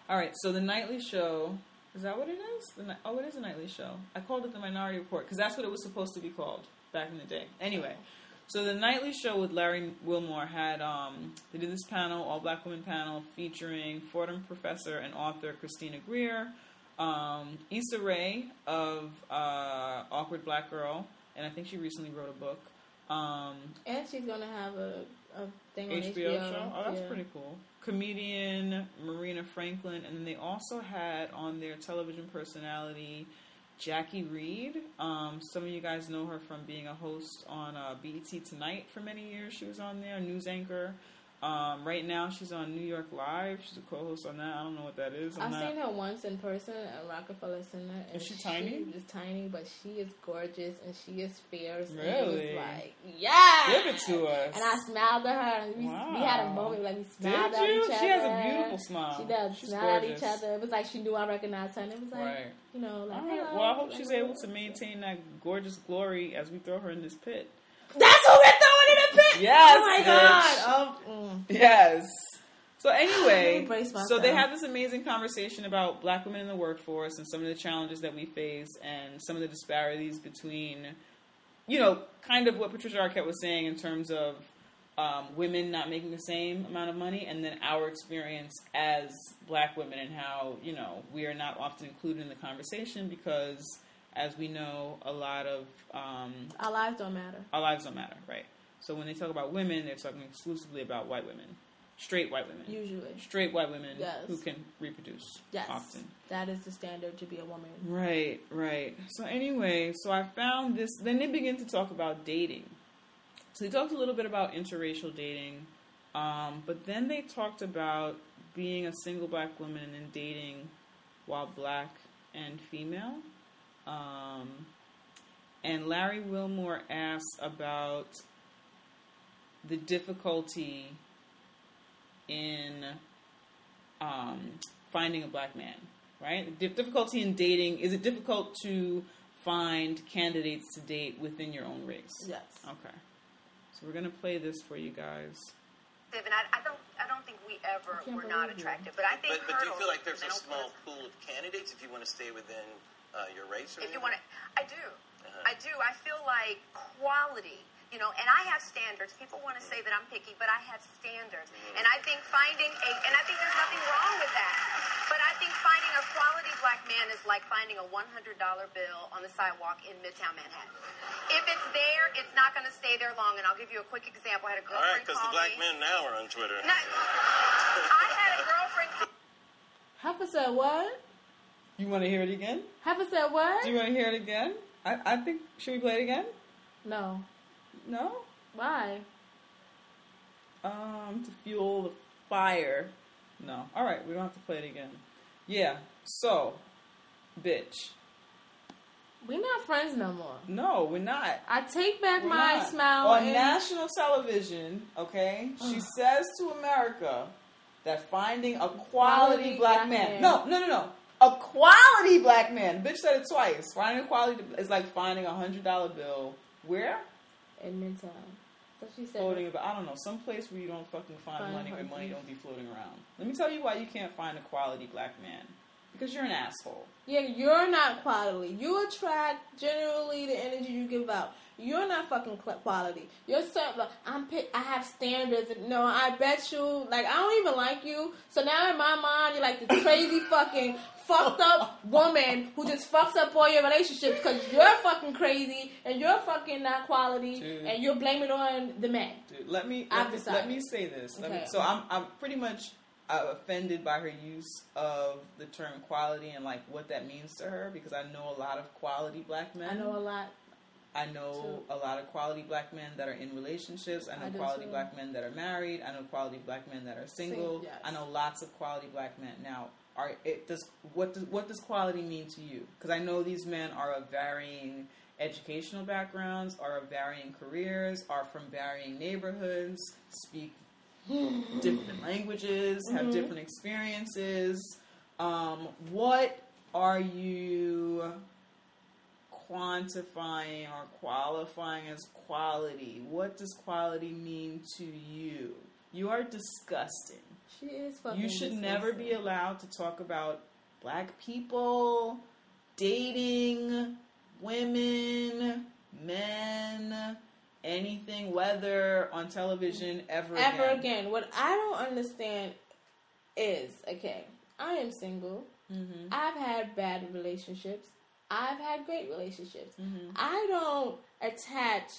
all right. So the nightly show is that what it is? The, oh, it is a nightly show. I called it the Minority Report because that's what it was supposed to be called back in the day. Anyway, so the nightly show with Larry Wilmore had um, they did this panel, all black women panel, featuring Fordham professor and author Christina Greer, um, Issa Rae of uh, Awkward Black Girl, and I think she recently wrote a book. Um, And she's gonna have a, a thing on HBO, HBO. show. Oh, that's yeah. pretty cool. Comedian Marina Franklin, and then they also had on their television personality Jacque Reid. Um, some of you guys know her from being a host on uh, BET Tonight for many years. She was on there, news anchor. Um, right now, she's on New York Live. She's a co-host on that. I don't know what that is. I'm I've not- seen her once in person at Rockefeller Center. And Is she tiny? She is tiny, but she is gorgeous and she is fierce. Really? like, yeah. Give it to us. And I smiled at her, and we, we had a moment like we Did smiled at you? each other. She has a beautiful smile. She does. She's smile at each other. It was like she knew I recognized her, and it was like, Right. you know, like. Right. hello, Well, I hope like, she's able to maintain that gorgeous glory as we throw her in this pit. That's who we're throwing in the pit. Yes, Oh my god. Oh, mm. Yes. So anyway, so they had this amazing conversation about black women in the workforce and some of the challenges that we face and some of the disparities between, you know, kind of what Patricia Arquette was saying in terms of um, women not making the same amount of money, and then our experience as black women and how you know we are not often included in the conversation because, as we know, a lot of um, Our lives don't matter. our lives don't matter, right? So when they talk about women, they're talking exclusively about white women, straight white women, Usually. straight white women Yes. who can reproduce Yes. often. That is the standard to be a woman. Right, right. So anyway, so I found this. Then they begin to talk about dating. So they talked a little bit about interracial dating, um, but then they talked about being a single black woman and then dating while black and female. Um, and Larry Wilmore asks about the difficulty in um, finding a black man, right? The difficulty in dating is it difficult to find candidates to date within your own race? Yes. Okay. So we're gonna play this for you guys. And I, I don't, I don't think we ever can't were not believe you. attractive, but I think But, but do you feel like there's a small hurdles- pool of candidates if you want to stay within uh, your race? Or If you want to, I do, Uh-huh. I do. I feel like quality. You know, and I have standards. People want to say that I'm picky, but I have standards. And I think finding a, and I think there's nothing wrong with that. But I think finding a quality black man is like finding a $100 bill on the sidewalk in Midtown Manhattan. If it's there, it's not going to stay there long. And I'll give you a quick example. I had a girlfriend. All right, because the black me. men now are on Twitter. No, I had a girlfriend call Heifer said what? You want to hear it again? Heifer said what? Do you want to hear it again? I, I think should we play it again? no. No. Why? Um, to fuel the fire. No. All right, we don't have to play it again. Yeah. So, bitch. We're not friends no more. No, we're not. I take back We're my not. smile. on and- national television. Okay, she says to America that finding a quality, Quality black, black man. man. No, no, no, no. A quality black man. Bitch said it twice. Finding a quality is like finding a hundred dollar bill. Where? In Midtown. So she said. Floating about. I don't know. Some place where you don't fucking find Find money where money. don't be floating around. Let me tell you why you can't find a quality black man. Because you're an asshole. Yeah, you're not quality. You attract generally the energy you give out. You're not fucking quality. You're so like, I'm. I have standards. No, I bet you. Like I don't even like you. So now in my mind, you're like this crazy fucking fucked up woman who just fucks up all your relationships because you're fucking crazy and you're fucking not quality Dude. and you're blaming on the man. Dude, let me I've let, decided. let me say this. Let me, so I'm I'm pretty much uh, offended by her use of the term quality and like what that means to her because I know a lot of quality black men. I know a lot. I know a lot of quality black men that are in relationships. I know I quality too. black men that are married. I know quality black men that are single. Sing- yes. I know lots of quality black men. Now, are it does what does what does quality mean to you? Because I know these men are of varying educational backgrounds, are of varying careers, are from varying neighborhoods, speak different languages, Mm-hmm. have different experiences. Um, what are you quantifying or qualifying as quality? What does quality mean to you? You are disgusting. She is fucking. You should never be allowed to talk about black people, dating, women, men, anything, weather on television ever, ever again. again. What I don't understand is okay. I am single. Mm-hmm. I've had bad relationships. I've had great relationships. Mm-hmm. I don't attach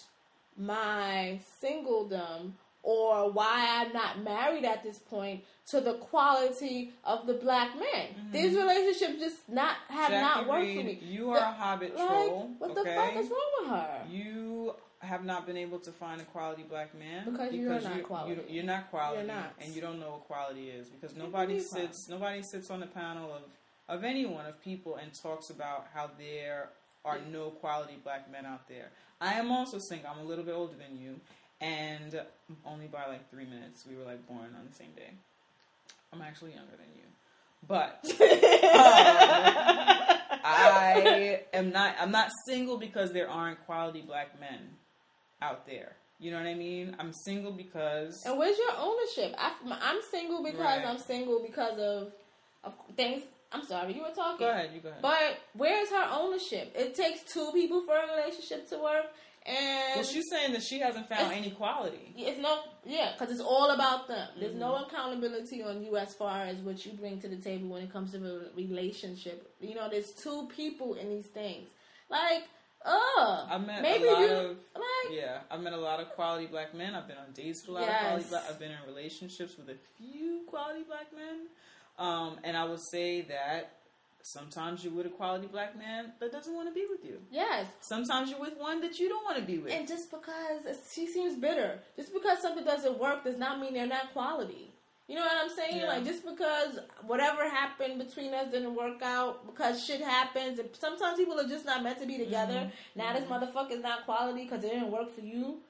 my singledom or why I'm not married at this point to the quality of the black men. These relationships just not have Mm-hmm. Jacque not worked Reid, for me. You are The- a hobbit like, troll. what okay? the fuck is wrong with her? You have not been able to find a quality black man Because you're not you- quality. You, you're not quality, You're not. and you don't know what quality is because nobody sits. Nobody sits on the panel of of anyone of people and talks about how there are no quality black men out there. I am also single. I'm a little bit older than you, and only by like three minutes. We were like born on the same day. I'm actually younger than you, but um, I am not. I'm not single because there aren't quality black men out there. You know what I mean? I'm single because And where's your ownership? I, I'm single because Right. I'm single because of, of things. I'm sorry, you were talking. go ahead. You go ahead. But where's her ownership? It takes two people for a relationship to work, and well, she's saying that she hasn't found any quality. it's no, yeah, because it's all about them. There's no Mm-hmm. accountability on you as far as what you bring to the table when it comes to a relationship. You know, there's two people in these things. Like, uh, I've met maybe a lot you of like. yeah. I've met a lot of quality black men. I've been on dates with a lot Yes. of quality black. I've been in relationships with a few quality black men, um, and I would say that sometimes you're with a quality black man that doesn't want to be with you. Yes, Sometimes you're with one that you don't want to be with. And just because she seems bitter, just because something doesn't work does not mean they're not quality. You know what I'm saying? Yeah. Like just because whatever happened between us didn't work out, because shit happens, and sometimes people are just not meant to be together. Mm-hmm. Now this motherfucker's not quality because it didn't work for you.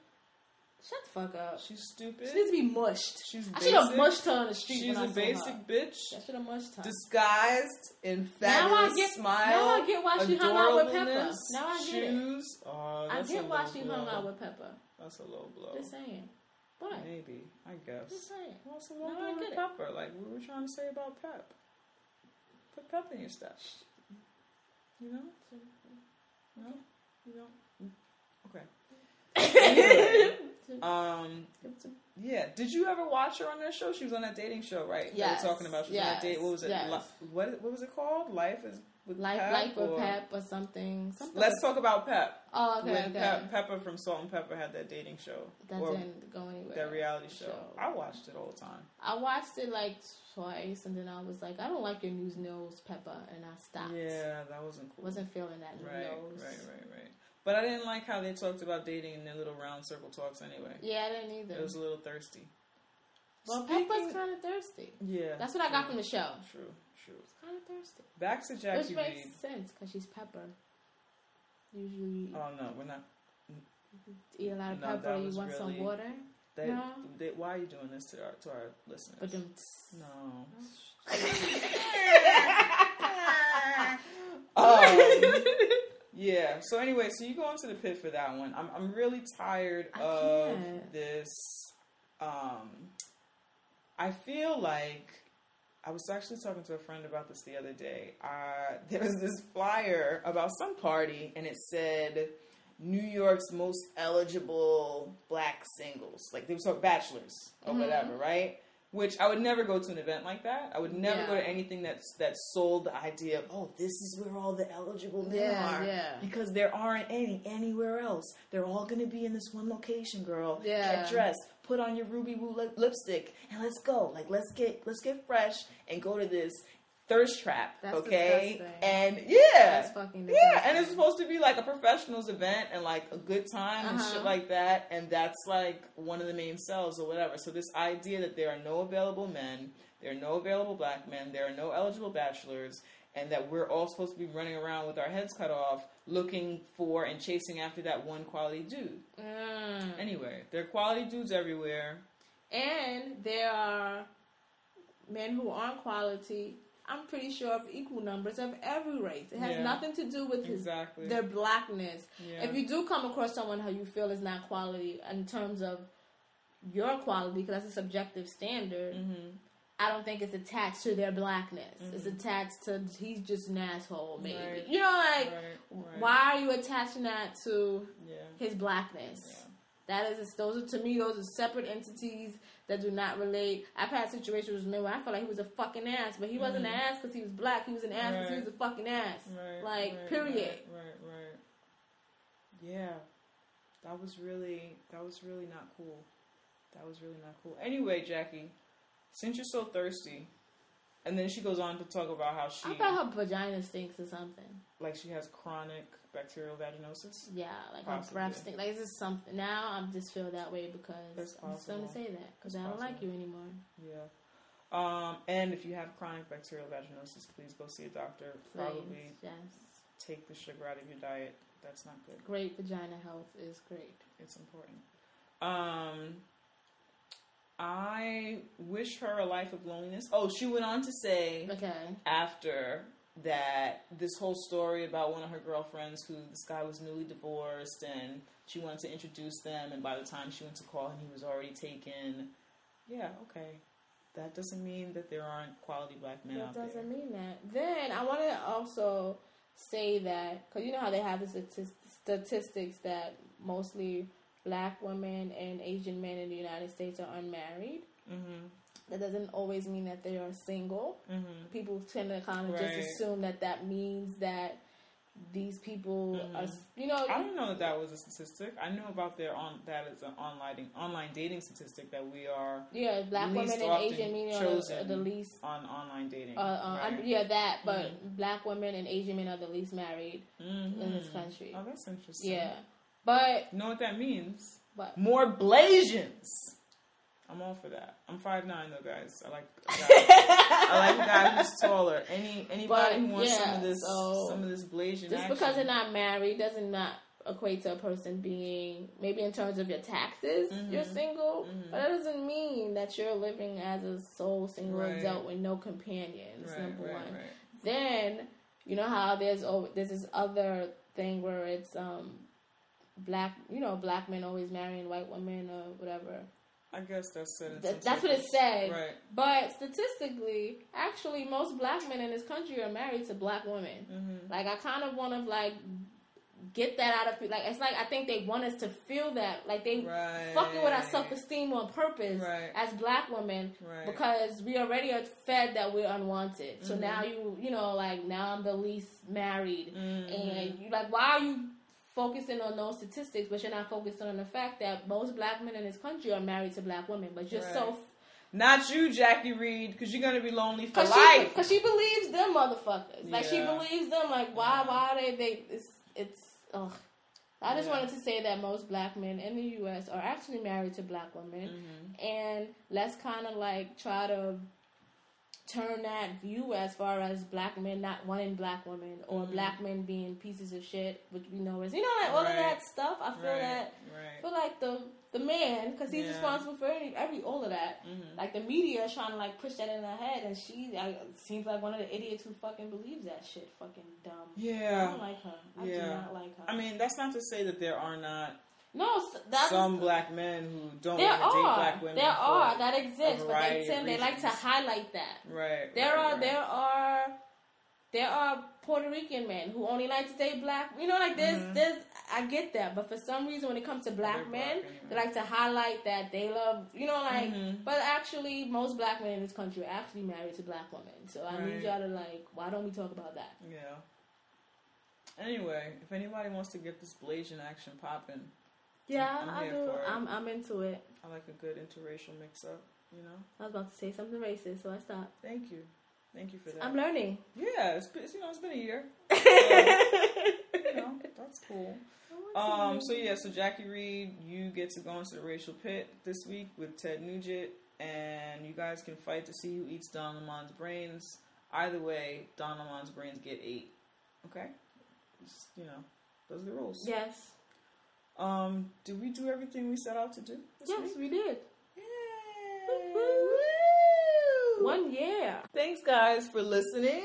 Shut the fuck up. She's stupid. She needs to be mushed. She's I should have mushed her on the street. She's a basic her. bitch, I should have mushed her. disguised in Now I get- smile. now I get why she hung out with Pepa. Now I get it. Oh, I get why she blow. hung out with Pepa. That's a low blow. Just saying. What? Maybe, I guess. Just saying. What's a No, low blow with get it. Like we were trying to say about Pep. Put Pep in your stuff. You know? No, you don't. Okay. Um, yeah. Did you ever watch her on that show? She was on that dating show, right? They Yes, were talking about she was on that date. What was it? yes. Li- what what was it called? Life is with Life, Pep, life with or- Pep or something. something Let's with- talk about Pep. Oh, okay, when okay. Pep, Pepa from Salt-N-Pepa had that dating show that didn't go anywhere. that reality show. show. I watched it all the time. I watched it like twice, and then I was like, I don't like your news nose, Pepa, and I stopped. Yeah, that wasn't cool. Wasn't feeling that right, nose. right, right, right. But I didn't like how they talked about dating in their little round circle talks. Anyway, Yeah, I didn't either. it was a little thirsty. well, Speaking- Pepa's kind of thirsty. Yeah, That's what I got from the show. True, true. It's kind of thirsty. Back to Jacque Which makes Reid. sense because she's Pepper. Usually, Oh no, we're not. eat a lot of no, pepper. You was want some water? They, No. they, why are you doing this to our to our listeners? But them. no. um, yeah. So anyway, so you go into the pit for that one. I'm I'm really tired I of can't. this. Um, I feel like I was actually talking to a friend about this the other day. Uh, there was this flyer about some party, and it said New York's most eligible black singles. Like they were talking bachelors or Mm-hmm. whatever, right? Which I would never go to an event like that. I would never Yeah. go to anything that's that sold the idea of oh, this is where all the eligible men Yeah, are. yeah. Because there aren't any anywhere else. They're all gonna be in this one location, girl. Yeah. Get dressed, put on your ruby woo lip- lipstick, and let's go. Like let's get let's get fresh and go to this thirst trap. That's okay, disgusting. and yeah, That's fucking yeah, and it's supposed to be like a professionals event and like a good time and Uh-huh. shit like that, and that's like one of the main sells or whatever. So this idea that there are no available men, there are no available black men, there are no eligible bachelors, and that we're all supposed to be running around with our heads cut off, looking for and chasing after that one quality dude. Mm. Anyway, there are quality dudes everywhere. And there are men who aren't quality. I'm pretty sure of equal numbers of every race. It has Yeah. nothing to do with his, their blackness. Yeah. If you do come across someone who you feel is not quality in terms of your quality, because that's a subjective standard, Mm-hmm. I don't think it's attached to their blackness. It's attached to he's just an asshole, maybe. Right. You know, like Right, right. why are you attaching that to Yeah. his blackness? That is, those are to me, those are separate entities that do not relate. I've had situations with men where I felt like he was a fucking ass, but he wasn't an ass because he was black. He was an ass because he Mm-hmm. Was a fucking ass. Right, like, right, period. Right, right, right. Yeah, that was really that was really not cool. That was really not cool. Anyway, Jacque, since you're so thirsty, and then she goes on to talk about how she I thought her vagina stinks or something. Like she has chronic bacterial vaginosis. Yeah, like her Possibly. breath stink. Like, it's just something. Now I just feel that way because I'm just going to say that because I don't like you anymore. Yeah. Um, and if you have chronic bacterial vaginosis, please go see a doctor. Please, Probably yes. take the sugar out of your diet. That's not good. Great vagina health is great. It's important. Um, I wish her a life of loneliness. Oh, she went on to say Okay. after that this whole story about one of her girlfriends who this guy was newly divorced and she wanted to introduce them and by the time she went to call him he was already taken. Yeah, okay. That doesn't mean that there aren't quality black men That out there. doesn't mean that. Then I want to also say that because you know how they have the statistics that mostly black women and Asian men in the United States are unmarried. Mm-hmm. That doesn't always mean that they are single. Mm-hmm. People tend to kind of Right. just assume that that means that these people are, you know, I don't know that that was a statistic. I know about their on that is an online online dating statistic that we are yeah, black women and Asian men are the least. on online dating. Uh, uh, right? Yeah, that, but black women and Asian men are the least married Mhm. in this country. Oh, that's interesting. Yeah, but You know what that means? but More Blasians. I'm all for that. I'm five nine though, guys. I like I like a guy who's taller. Any anybody But, who wants some of this so some of this Blasian just action. because they're not married doesn't not equate to a person being maybe in terms of your taxes Mm-hmm. you're single, but that doesn't mean that you're living as a sole single Right. adult with no companions. right, number right, one. Then you know how there's oh, there's this other thing where it's um black you know black men always marrying white women or whatever. I guess that's That, that's what it said. Right. But statistically, actually, most black men in this country are married to black women. Mm-hmm. Like I kind of want to like get that out of like it's like I think they want us to feel that like they Right. fucking with our self esteem on purpose Right. as black women Right. because we already are fed that we're unwanted. So Mm-hmm. now you you know like now I'm the least married Mm-hmm. and you like why are you focusing on those statistics but you're not focusing on the fact that most black men in this country are married to black women but you're so Not you, Jacque Reid, because you're gonna be lonely for Cause life. cause she believes them motherfuckers. Like she believes them. Like why? Why are they? They it's it's. Ugh. I just Yeah. wanted to say that most black men in the U.S. are actually married to black women, Mm-hmm. and let's kind of like try to turn that view as far as black men not wanting black women or black men being pieces of shit, which we know is you know like all Mm-hmm. Of that stuff. I feel right, that I right. feel like the the man because he's Yeah. responsible for every, every all of that. Mhm. Like the media is trying to like push that in her head, and she I, seems like one of the idiots who fucking believes that shit. Fucking dumb. Yeah, I don't like her. I do Yeah. not like her. I mean, that's not to say that there are not No, that's Some black men who don't there want to date black women. there are that exist, but they tend they like to highlight that. Right. There right, are right. there are there are Puerto Rican men who only like to date black. You know, like there's there's I get that, but for some reason when it comes to black Mm-hmm. They're men, black anyway. they like to highlight that they love. You know, like Mhm. but actually most black men in this country are actually married to black women. So I need y'all to like, why don't we talk about that? Yeah. Anyway, if anybody wants to get this Blasian action popping, Yeah, I'm I do. I'm I'm into it. I like a good interracial mix up. You know. I was about to say something racist, so I stopped. Thank you. Thank you for that. I'm learning. yeah, it's, been- you know it's been a year. you know that's cool. Um. So yeah. So Jacque Reid, you get to go into the racial pit this week with Ted Nugent, and you guys can fight to see who eats Don Lemon's brains. Either way, Don Lemon's brains get eight. Okay. Just, you know, those are the rules. Yes. Um. Did we do everything we set out to do? This Yes, week? we did. Yay! Woo! Woo! One year. Thanks, guys, for listening.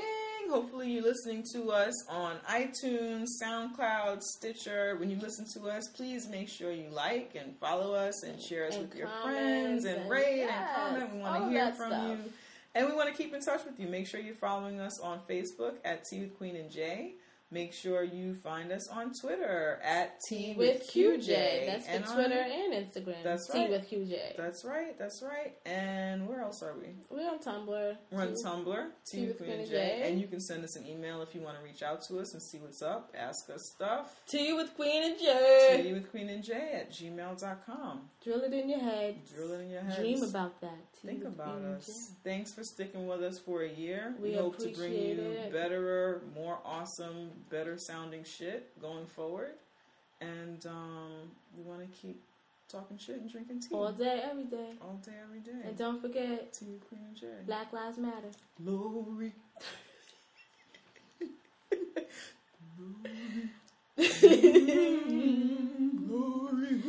Hopefully, you're listening to us on iTunes, SoundCloud, Stitcher. When you listen to us, please make sure you like and follow us and share us And with your friends and and- rate yes, and comment. We want to hear from stuff. you. And we want to keep in touch with you. Make sure you're following us on Facebook at Tea with Queen and Jay. Make sure you find us on Twitter at Tea with, QJ. That's And on- Twitter and Instagram. That's right. with QJ. That's right. That's right. And where else are we? We're on Tumblr. We're on Tumblr, Tea Tea with Queen and Queen and Jay. Jay. And you can send us an email if you want to reach out to us and see what's up, ask us stuff. Tea with Queen and Jay. Tea with Queen and Jay at gmail.com. Drill it in your head. Drill it in your heads. Dream about that. Tea Think about Queen us. Thanks for sticking with us for a year. We hope to bring you it. better, more awesome, better sounding shit going forward. And um, we want to keep talking shit and drinking tea All day, every day. all day, every day. And don't forget, Tea Queen and Jay. Black Lives Matter. Glory. Glory. Glory.